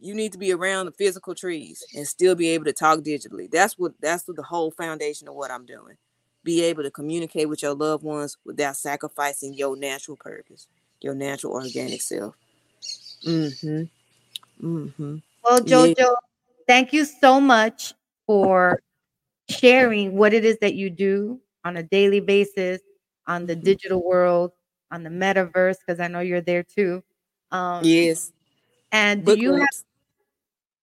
You need to be around the physical trees and still be able to talk digitally. That's what that's what the whole foundation of what I'm doing. Be able to communicate with your loved ones without sacrificing your natural purpose, your natural organic self. Mm-hmm. Mm-hmm. Well, Jojo, yeah. thank you so much for sharing what it is that you do on a daily basis on the digital world, on the metaverse, because I know you're there too. Um, yes. And do you have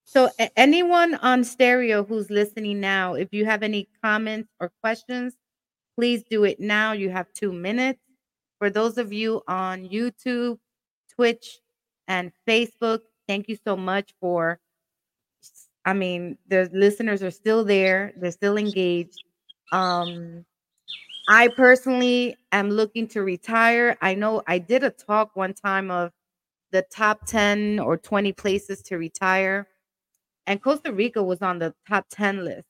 so anyone on stereo who's listening now, if you have any comments or questions, please do it now. You have two minutes. For those of you on YouTube, Twitch, and Facebook, thank you so much for I mean, the listeners are still there, they're still engaged. Um I personally am looking to retire. I know I did a talk one time of the top 10 or 20 places to retire, and Costa Rica was on the top 10 list.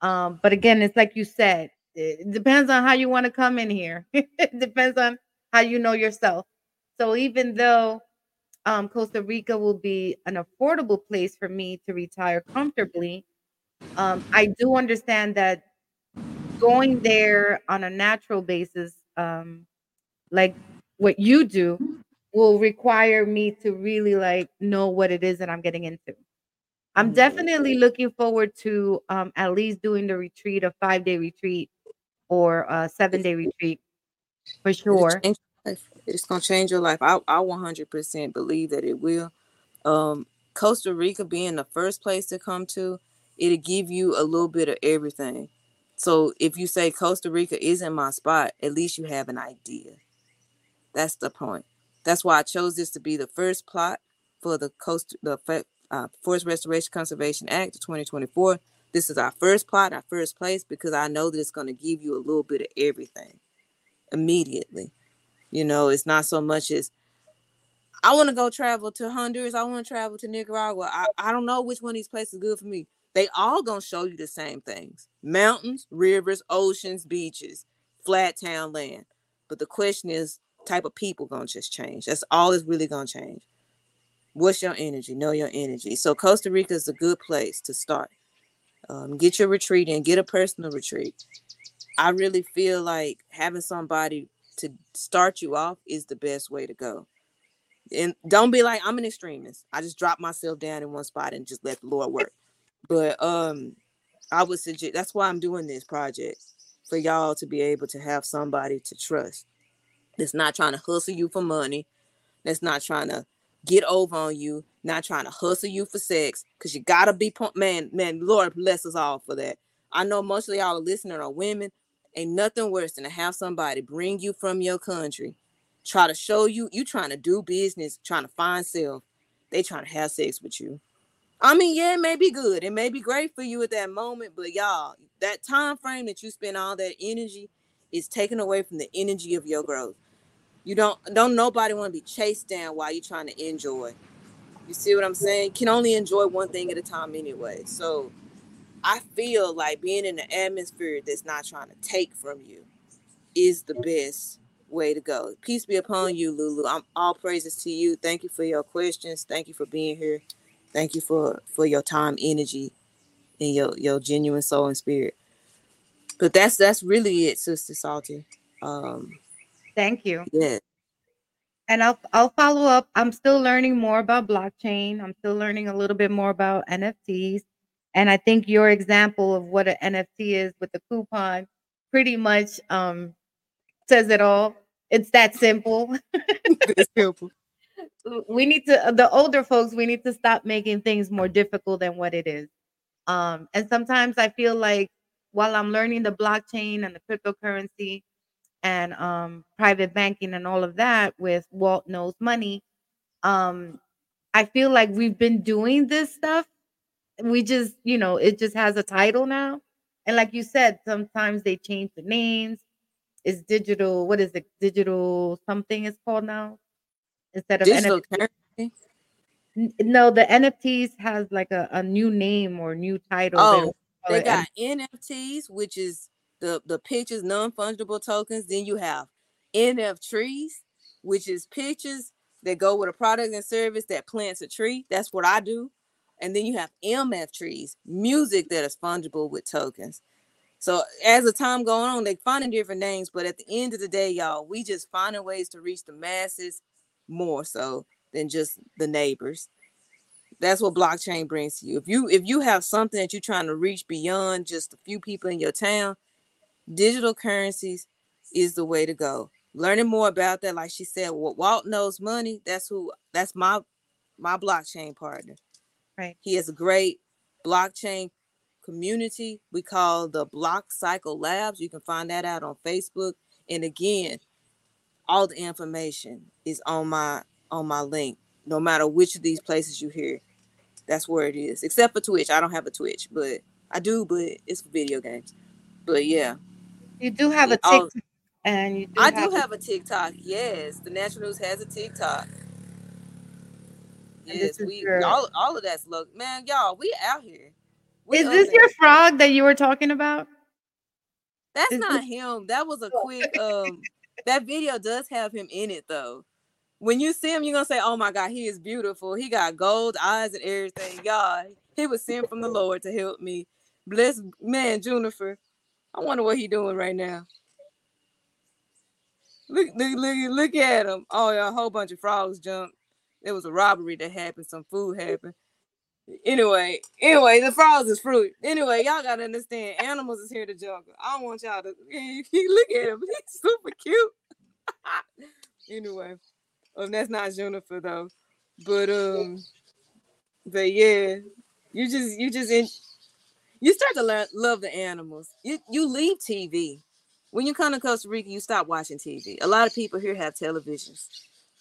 Um, but again, it's like you said, it depends on how you want to come in here. [laughs] it depends on how you know yourself. So even though um, Costa Rica will be an affordable place for me to retire comfortably, um, I do understand that going there on a natural basis, um, like what you do, will require me to really like know what it is that I'm getting into. I'm mm-hmm. definitely looking forward to um, at least doing the retreat, a five day retreat or a seven day retreat for sure. It's gonna change your life. I, I 100% believe that it will. Um, Costa Rica being the first place to come to, it'll give you a little bit of everything. So if you say Costa Rica isn't my spot, at least you have an idea. That's the point. That's why I chose this to be the first plot for the coast the uh, Forest Restoration Conservation Act of 2024. This is our first plot, our first place, because I know that it's going to give you a little bit of everything immediately. You know, it's not so much as I want to go travel to Honduras. I want to travel to Nicaragua. I, I don't know which one of these places is good for me. They all gonna show you the same things: mountains, rivers, oceans, beaches, flat town land. But the question is, type of people gonna just change. That's all is really gonna change. What's your energy? Know your energy. So Costa Rica is a good place to start. Um, get your retreat and get a personal retreat. I really feel like having somebody to start you off is the best way to go. And don't be like, I'm an extremist. I just drop myself down in one spot and just let the Lord work. But um, I would suggest that's why I'm doing this project. for y'all to be able to have somebody to trust that's not trying to hustle you for money, that's not trying to get over on you, not trying to hustle you for sex, because you gotta be man, man, Lord bless us all for that. I know most of y'all are listening are women. Ain't nothing worse than to have somebody bring you from your country, try to show you you trying to do business, trying to find self. They trying to have sex with you. I mean, yeah, it may be good. It may be great for you at that moment, but y'all, that time frame that you spend all that energy is taken away from the energy of your growth. You don't don't nobody want to be chased down while you're trying to enjoy. You see what I'm saying? Can only enjoy one thing at a time anyway. So I feel like being in an atmosphere that's not trying to take from you is the best way to go. Peace be upon you, Lulu. I'm all praises to you. Thank you for your questions. Thank you for being here. Thank you for for your time, energy, and your your genuine soul and spirit. But that's that's really it, Sister Salty. Um, Thank you. yeah, And I'll I'll follow up. I'm still learning more about blockchain. I'm still learning a little bit more about NFTs. And I think your example of what an NFT is with the coupon pretty much um says it all. It's that simple. [laughs] it's simple. we need to the older folks we need to stop making things more difficult than what it is um and sometimes i feel like while i'm learning the blockchain and the cryptocurrency and um private banking and all of that with walt knows money um i feel like we've been doing this stuff we just you know it just has a title now and like you said sometimes they change the names it's digital what is it digital something is called now instead of Digital NFT. currency. No, the NFTs has like a, a new name or new title. Oh, They got NFTs, which is the the pictures, non-fungible tokens. Then you have NF trees, which is pictures that go with a product and service that plants a tree. That's what I do. And then you have MF trees, music that is fungible with tokens. So as the time going on, they finding different names, but at the end of the day, y'all, we just finding ways to reach the masses more so than just the neighbors. That's what blockchain brings to you. If you if you have something that you're trying to reach beyond just a few people in your town, digital currencies is the way to go. Learning more about that, like she said, what Walt knows money. That's who. That's my my blockchain partner. Right. He has a great blockchain community we call the Block Cycle Labs. You can find that out on Facebook. And again, all the information is on my on my link. No matter which of these places you hear, that's where it is. Except for Twitch. I don't have a Twitch, but I do, but it's for video games. But yeah, You do have a all- TikTok, and you do I have do have a TikTok. Yes, the Natural News has a TikTok. Yes, we your- all all of that's look, man, y'all. We out here. We Is this your frog that you were talking about? That's is not him. That was a quick um that video does have him in it though. When you see him, you're gonna say, Oh my god, he is beautiful. He got gold eyes and everything. Y'all, he was sent from the Lord to help me. Bless man, Juniper. I wonder what he doing right now. Look, look, look, look at him. Oh, yeah, a whole bunch of frogs jumped. There was a robbery that happened, some food happened. Anyway, anyway, the frogs is fruit. Anyway, y'all gotta understand, animals is here to jungle. I don't want y'all to [laughs] look at him. He's super cute. [laughs] anyway, um, that's not Juniper though. But um, but yeah, you just you just in you start to learn love the animals. You you leave TV. When you come to Costa Rica, you stop watching TV. A lot of people here have televisions,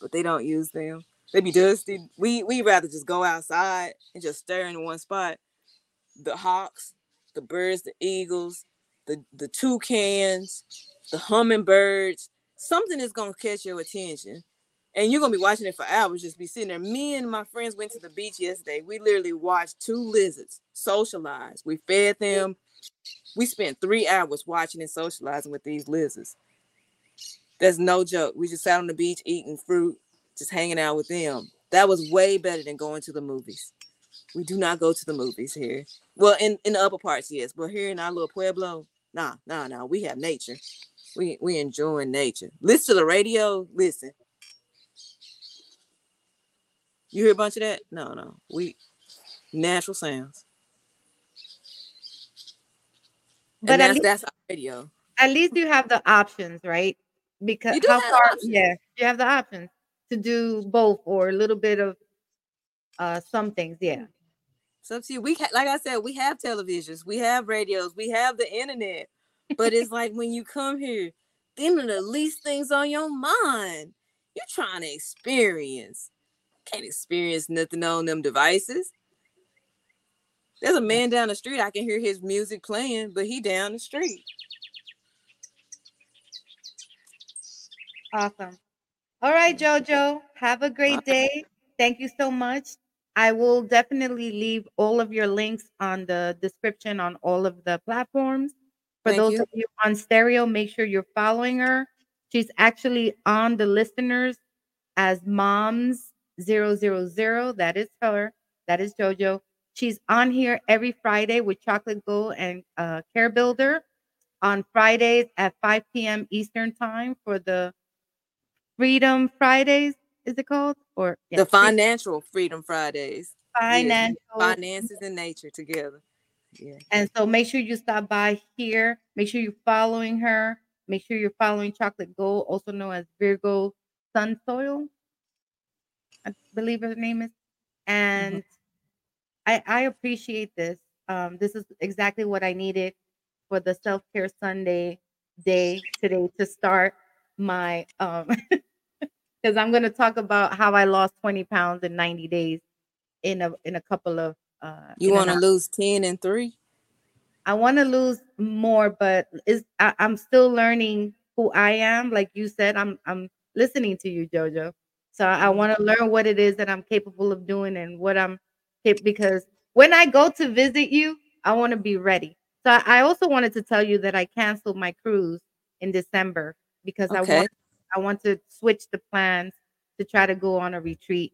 but they don't use them. They be dusty. We we rather just go outside and just stare in one spot. The hawks, the birds, the eagles, the the toucans, the hummingbirds. Something is gonna catch your attention, and you're gonna be watching it for hours. Just be sitting there. Me and my friends went to the beach yesterday. We literally watched two lizards socialize. We fed them. We spent three hours watching and socializing with these lizards. That's no joke. We just sat on the beach eating fruit, just hanging out with them. That was way better than going to the movies. We do not go to the movies here. Well, in, in the upper parts, yes, but here in our little pueblo, nah, nah, nah. We have nature. We we enjoying nature. Listen to the radio. Listen. You hear a bunch of that? No, no. We natural sounds. But that's least, that's our radio. at least you have the options, right? Because how have far? options. Yeah, you have the options to do both or a little bit of uh some things. Yeah, So see, we ha- like I said, we have televisions, we have radios, we have the internet. But it's like when you come here, them are the least things on your mind. You're trying to experience. Can't experience nothing on them devices. There's a mm. man down the street. I can hear his music playing, but he down the street. awesome. All right, Jojo, have a great day. Thank you so much. I will definitely leave all of your links on the description on all of the platforms. For Thank those you. of you on stereo, make sure you're following her. She's actually on the listeners as moms 000. That is her. That is JoJo. She's on here every Friday with Chocolate Gold and uh, Karebuilder on Fridays at 5 p.m. Eastern Time for the Freedom Fridays. Is it called? Or yeah, the financial Freedom Fridays. Yeah, financial finances and nature together. Yeah. And so make sure you stop by here. Make sure you're following her. Make sure you're following Chocolate Gold, also known as Virgo Sun Soil. Believe her name is. And I I appreciate this. Um, this is exactly what I needed for the Self Care Sunday day today to start my um [laughs] because I'm gonna talk about how I lost 20 pounds in 90 days in a in a couple of uh You want to lose 10 and 3? I want to lose more, but is I'm still learning who I am. Like you said, I'm I'm listening to you, Jojo. So I Mhm. want to learn what it is that I'm capable of doing and what I'm because when I go to visit you, I want to be ready. So I also wanted to tell you that I canceled my cruise in December because I want I want to switch the plans to try to go on a retreat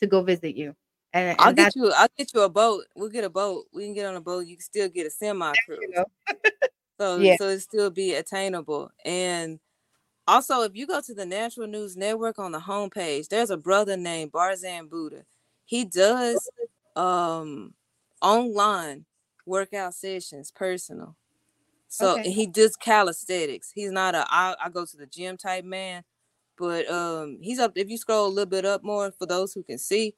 to go visit you. And, I'll get you. I'll get you a boat. We'll get a boat. We can get on a boat. You can still get a semi cruise. [laughs] So Yeah. so it still be attainable. And also, if you go to the Natural News Network on the homepage, there's a brother named Barzan Buddha. He does um online workout sessions, personal. So Okay. he does calisthenics. He's not a I, I go to the gym type man, but um he's up. If you scroll a little bit up more for those who can see,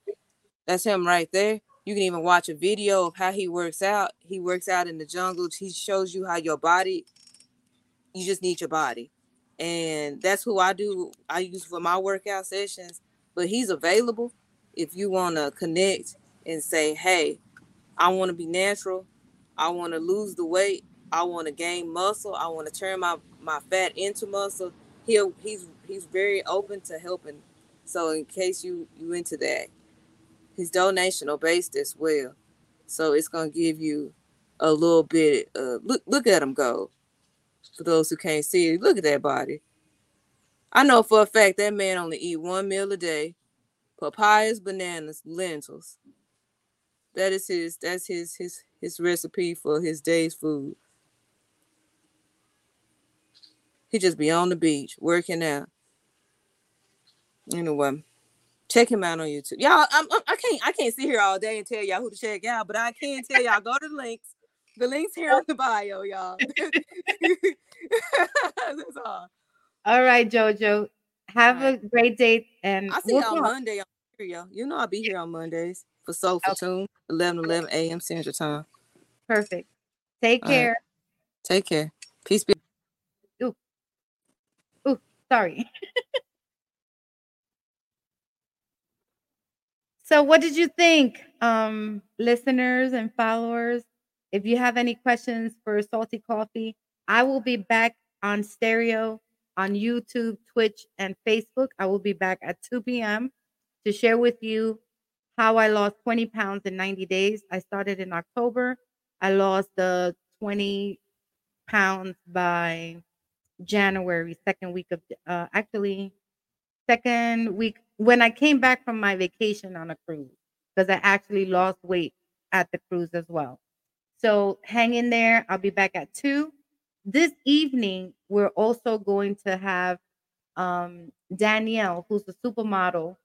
that's him right there. You can even watch a video of how he works out. He works out in the jungle. He shows you how your body, you just need your body. And that's who I do. I use for my workout sessions. But he's available if you want to connect and say, hey, I want to be natural. I want to lose the weight. I want to gain muscle. I want to turn my, my fat into muscle. He'll he's he's very open to helping. So in case you you into that, his donational based as well. So it's gonna give you a little bit. Look look at him go. For those who can't see it, look at that body. I know for a fact that man only eat one meal a day, papayas, bananas, lentils. That is his. That's his his his recipe for his day's food. He just be on the beach working out. Anyway, check him out on YouTube. Y'all, I'm, I'm- I can't I can't sit here all day and tell y'all who to check out, but I can tell y'all go to the links. The links here oh. on the bio, y'all. [laughs] That's all. All right, Jojo. Have right. a great day and I'll see we'll y'all. Monday on here. You know I'll be here on Mondays for Soul for Tune, 11 11 a.m. Central Time. Perfect. Take All right. care. Take care. Peace be. Ooh, sorry. [laughs] so what did you think? Um, listeners and followers, if you have any questions for Salty Coffee, I will be back on stereo on YouTube, Twitch, and Facebook. I will be back at 2 p.m. to share with you how I lost 20 pounds in 90 days. I started in October. I lost the 20 pounds by January, second week of uh, actually second week when I came back from my vacation on a cruise because I actually lost weight at the cruise as well. So hang in there. I'll be back at two. This evening, we're also going to have um, Danielle, who's the supermodel,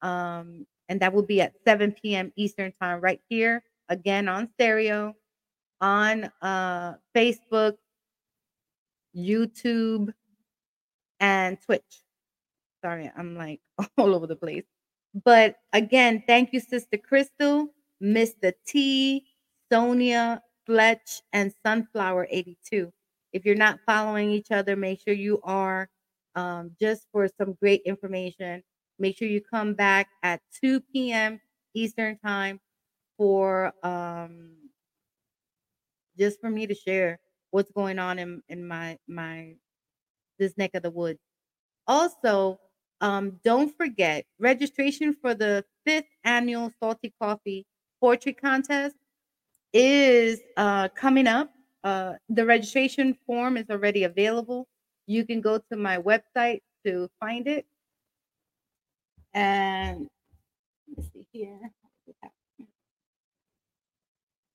um, and that will be at 7 p.m. Eastern time, right here again on stereo, on uh, Facebook, YouTube, and Twitch. Sorry, I'm like [laughs] all over the place. But again, thank you, Sister Crystal, Mr. T, Sonia, Fletch, and Sunflower 82. If you're not following each other, make sure you are um, just for some great information. Make sure you come back at 2 p.m. Eastern Time for um, just for me to share what's going on in, in my my this neck of the woods. Also, um, don't forget registration for the fifth annual Salty Coffee Poetry Contest is uh, coming up. Uh, the registration form is already available. You can go to my website to find it. And let's see here.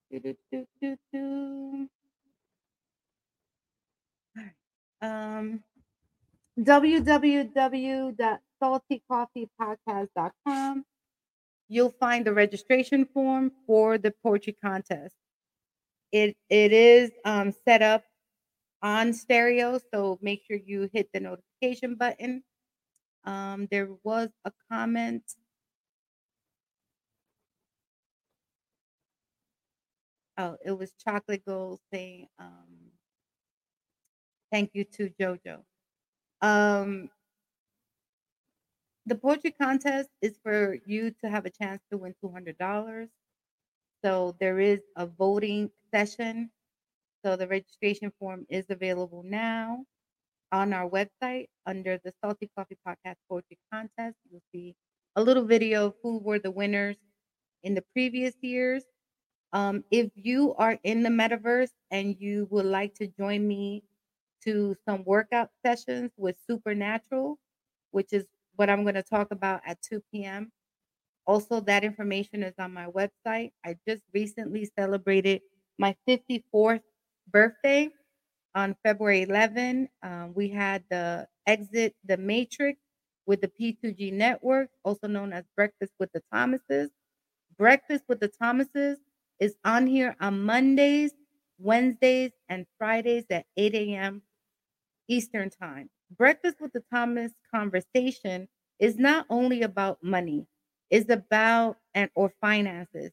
Do, do, do, do, do. Um, www.saltycoffeepodcast.com. You'll find the registration form for the poetry contest. It it is um, set up on stereo, so make sure you hit the notification button. Um, there was a comment. Oh, it was Chocolate Gold saying, um, thank you to JoJo. Um, the poetry contest is for you to have a chance to win $200. So there is a voting session. So the registration form is available now on our website under the Salty Coffee Podcast Poetry Contest. You'll see a little video of who were the winners in the previous years. Um, if you are in the metaverse and you would like to join me to some workout sessions with Supernatural, which is what I'm going to talk about at 2 p.m. Also, that information is on my website. I just recently celebrated my 54th birthday on February 11. Um, we had the exit the Matrix with the P2G network, also known as Breakfast with the Thomases. Breakfast with the Thomases is on here on Mondays, Wednesdays, and Fridays at 8 a.m. Eastern Time. Breakfast with the Thomas conversation is not only about money, it's about and or finances.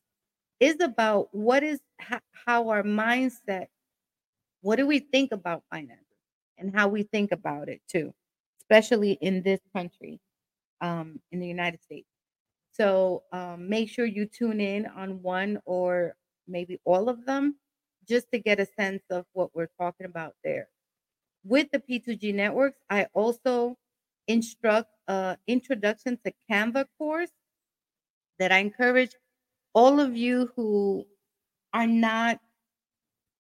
is about what is how, how our mindset, what do we think about finances and how we think about it too, especially in this country, um, in the United States. So um, make sure you tune in on one or maybe all of them just to get a sense of what we're talking about there. With the P2G networks, I also instruct uh, introduction to Canva course that I encourage all of you who are not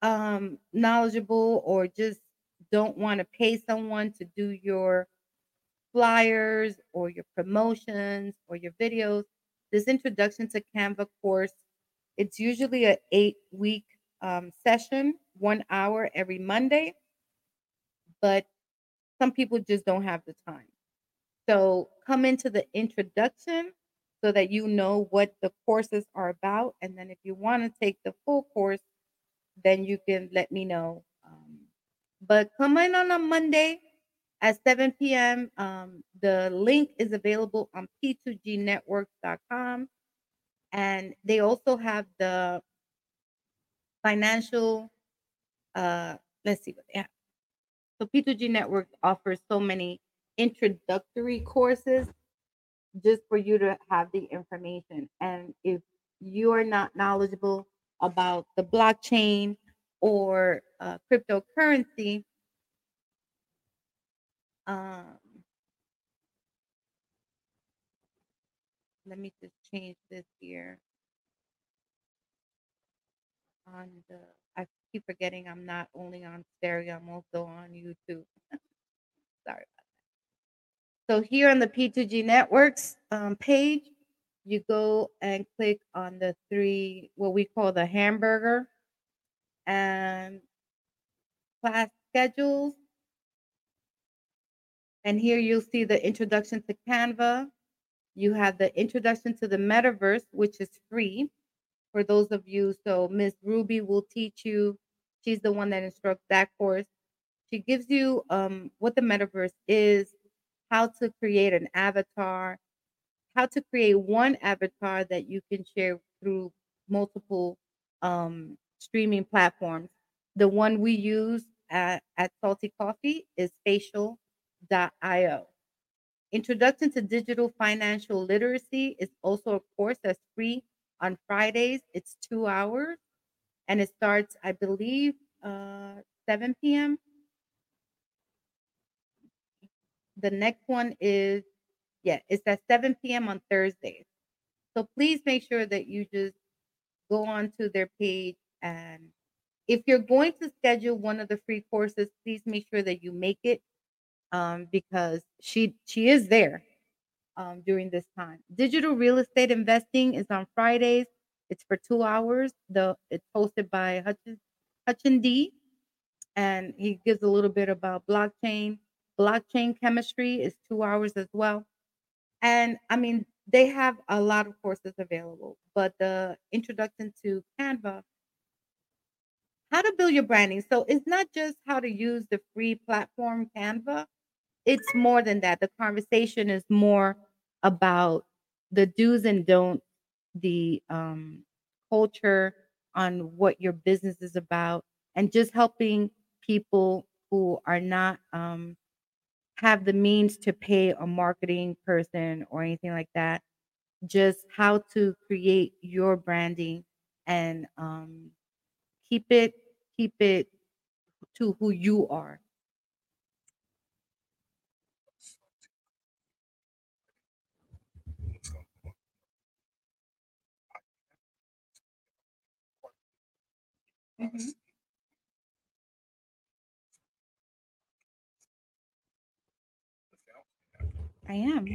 um, knowledgeable or just don't want to pay someone to do your flyers or your promotions or your videos. This introduction to Canva course, it's usually a eight week um, session, one hour every Monday, but some people just don't have the time. So come into the introduction so that you know what the courses are about. And then if you want to take the full course, then you can let me know. Um, but come in on a Monday at 7 p.m. Um, the link is available on p2gnetworks.com. And they also have the financial, uh, let's see what they have. So P2G Network offers so many introductory courses just for you to have the information. And if you are not knowledgeable about the blockchain or uh, cryptocurrency, um, let me just change this here on the I keep forgetting I'm not only on stereo, I'm also on YouTube. [laughs] Sorry. So here on the P2G Networks um, page, you go and click on the three, what we call the hamburger and class schedules. And here you'll see the introduction to Canva. You have the introduction to the metaverse, which is free for those of you. So Miss Ruby will teach you. She's the one that instructs that course. She gives you um, what the metaverse is, how to create an avatar, how to create one avatar that you can share through multiple um, streaming platforms. The one we use at, at Salty Coffee is facial.io. Introduction to Digital Financial Literacy is also a course that's free on Fridays. It's two hours and it starts, I believe, uh, 7 p.m. The next one is, yeah, it's at 7 p.m. on Thursdays. So please make sure that you just go onto their page and if you're going to schedule one of the free courses, please make sure that you make it um, because she she is there um, during this time. Digital real estate investing is on Fridays. It's for two hours. The it's hosted by Hutchin Hutchin D, and he gives a little bit about blockchain. Blockchain chemistry is two hours as well. And I mean, they have a lot of courses available, but the introduction to Canva, how to build your branding. So it's not just how to use the free platform Canva, it's more than that. The conversation is more about the do's and don'ts, the um, culture on what your business is about, and just helping people who are not um, have the means to pay a marketing person or anything like that. Just how to create your branding and um, keep it keep it to who you are. Mhm. I am.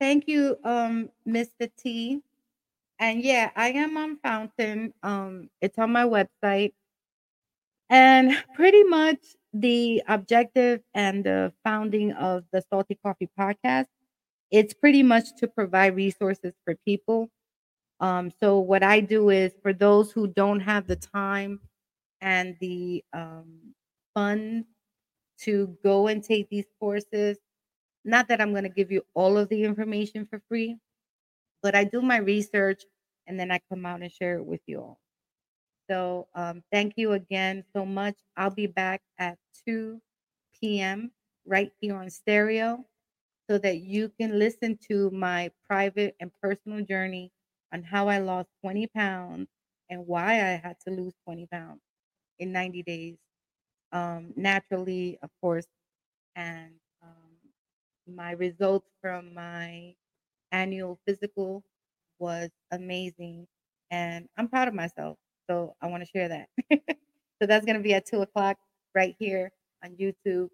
Thank you, um, Mr. T. And yeah, I am on Fountain. Um, it's on my website. And pretty much the objective and the founding of the Salty Coffee podcast, it's pretty much to provide resources for people. Um, so what I do is for those who don't have the time and the um, funds to go and take these courses, not that I'm going to give you all of the information for free, but I do my research and then I come out and share it with you all. So um, thank you again so much. I'll be back at 2 p.m. right here on stereo so that you can listen to my private and personal journey on how I lost 20 pounds and why I had to lose 20 pounds in 90 days. Um, naturally, of course, and um, my results from my annual physical was amazing and I'm proud of myself. So I want to share that. [laughs] so that's going to be at two o'clock right here on YouTube,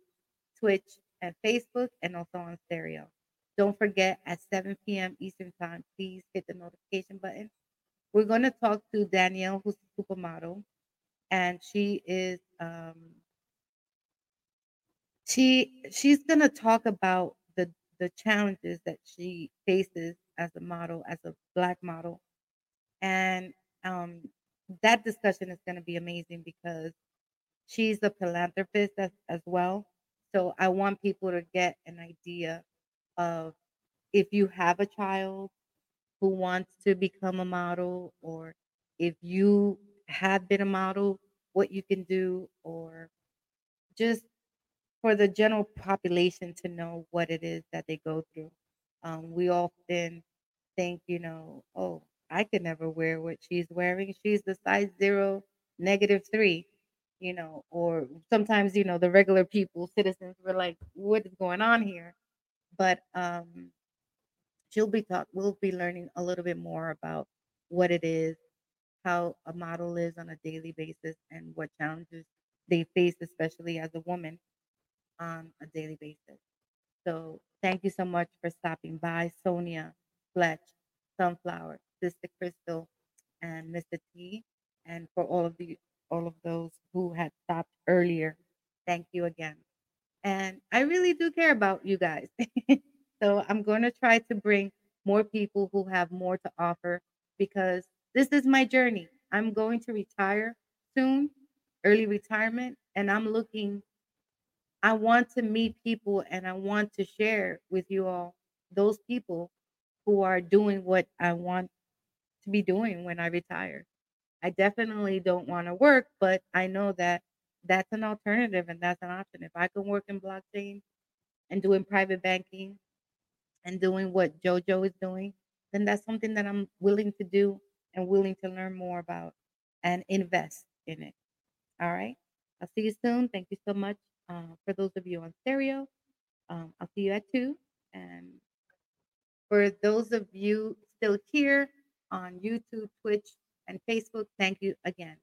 Twitch, and Facebook, and also on stereo. Don't forget at 7 p.m. Eastern Time, please hit the notification button. We're going to talk to Danielle, who's a supermodel, and she is um, she she's going to talk about the the challenges that she faces as a model, as a black model, and um, that discussion is going to be amazing because she's a philanthropist as, as well. So I want people to get an idea of if you have a child who wants to become a model, or if you have been a model, what you can do, or just for the general population to know what it is that they go through. Um, we often think, you know, oh, I could never wear what she's wearing. She's the size zero, negative three, you know, or sometimes, you know, the regular people, citizens were like, what is going on here? But um, she'll be taught, we'll be learning a little bit more about what it is, how a model is on a daily basis, and what challenges they face, especially as a woman on a daily basis. So thank you so much for stopping by, Sonia, Fletch, Sunflower. Sister Crystal and Mr. T, and for all of the all of those who had stopped earlier. Thank you again. And I really do care about you guys. [laughs] so I'm going to try to bring more people who have more to offer because this is my journey. I'm going to retire soon, early retirement, and I'm looking I want to meet people and I want to share with you all those people who are doing what I want to be doing when I retire. I definitely don't want to work, but I know that that's an alternative and that's an option. If I can work in blockchain and doing private banking and doing what JoJo is doing, then that's something that I'm willing to do and willing to learn more about and invest in it. All right. I'll see you soon. Thank you so much. Uh, for those of you on stereo, um, I'll see you at two. And for those of you still here on YouTube, Twitch, and Facebook, thank you again.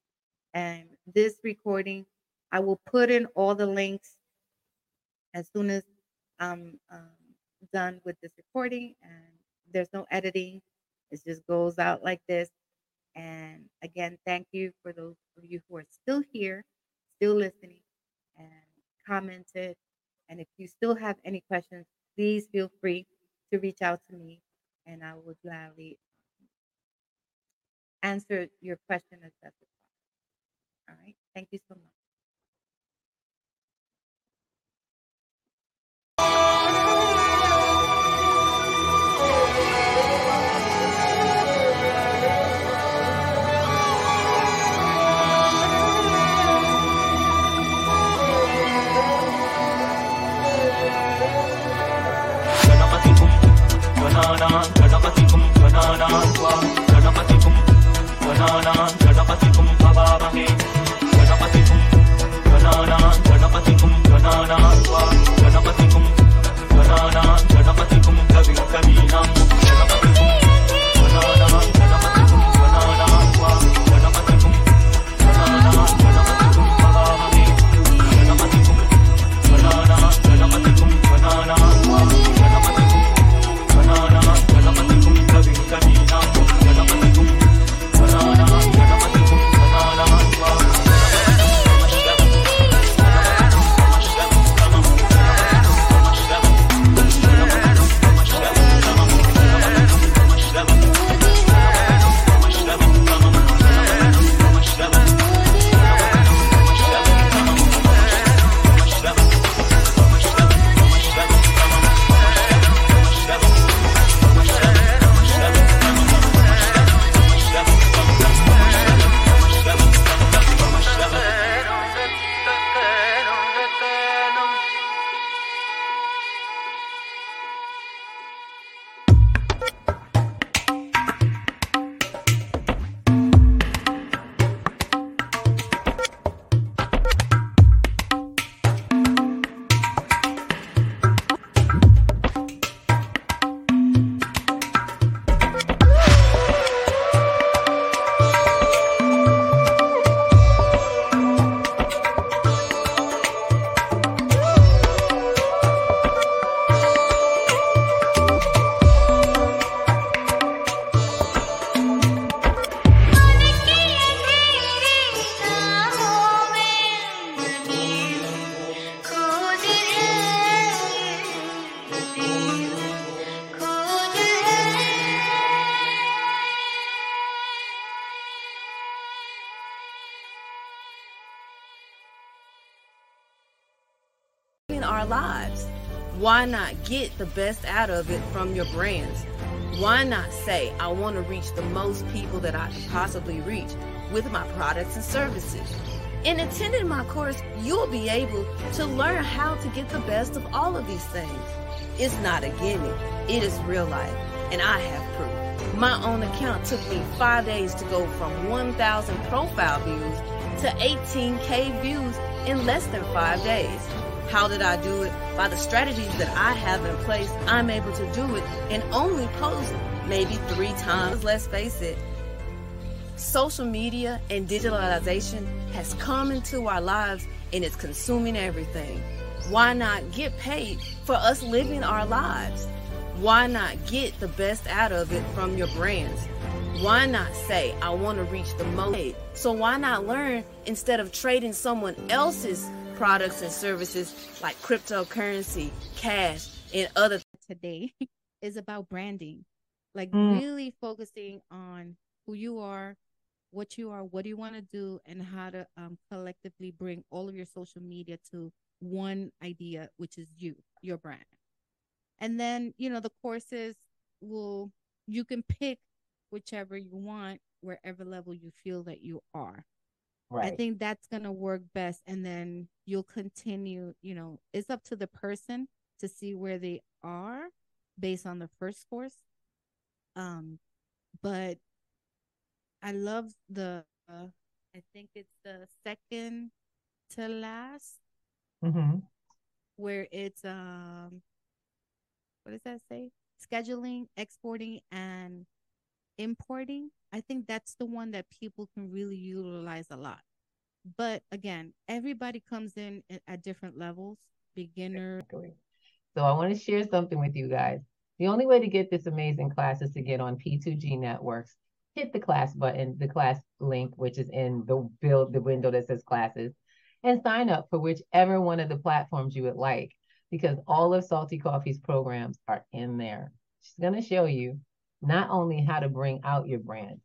And this recording, I will put in all the links as soon as I'm um, done with this recording. And there's no editing, it just goes out like this. And again, thank you for those of you who are still here, still listening, and commented. And if you still have any questions, please feel free to reach out to me and I will gladly answer your question as best as possible. All right. Thank you so much. गणानां गणपतिकुं भवामहे गणपतिकुं गणानां गणपतिकुं गणानां त्वा गणपतिकुं गणानां गणपतिकुं कविं कवीनां Why not get the best out of it from your brands? Why not say, I want to reach the most people that I possibly reach with my products and services? In attending my course, you'll be able to learn how to get the best of all of these things. It's not a gimmick, it is real life, and I have proof. My own account took me five days to go from 1,000 profile views to 18K views in less than five days. How did I do it? By the strategies that I have in place, I'm able to do it and only post maybe three times. Let's face it, social media and digitalization has come into our lives and it's consuming everything. Why not get paid for us living our lives? Why not get the best out of it from your brands? Why not say, I want to reach the most? So why not learn instead of trading someone else's products and services like cryptocurrency, cash, and other today [laughs] is about branding, like Mm. really focusing on who you are, what you are, what do you want to do, and how to um, collectively bring all of your social media to one idea, which is you, your brand. And then, you know, the courses will, you can pick whichever you want, wherever level you feel that you are. Right. I think that's gonna work best, and then you'll continue. You know, it's up to the person to see where they are based on the first course. Um, but I love the. Uh, I think it's the second to last hmm where it's um. What does that say? Scheduling, exporting, and importing. I think that's the one that people can really utilize a lot. But again, everybody comes in at- different levels. Beginner, Exactly. So I want to share something with you guys. The only way to get this amazing class is to get on P2G Networks. Hit the class button, the class link, which is in the build the window that says classes, and sign up for whichever one of the platforms you would like, because all of Salty Coffee's programs are in there. She's going to show you not only how to bring out your brand,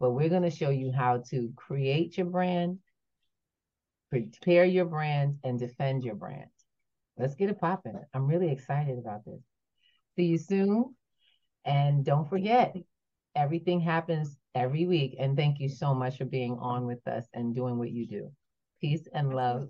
but we're going to show you how to create your brand, prepare your brand, and defend your brand. Let's get it popping. I'm really excited about this. See you soon. And don't forget, everything happens every week. And thank you so much for being on with us and doing what you do. Peace and love.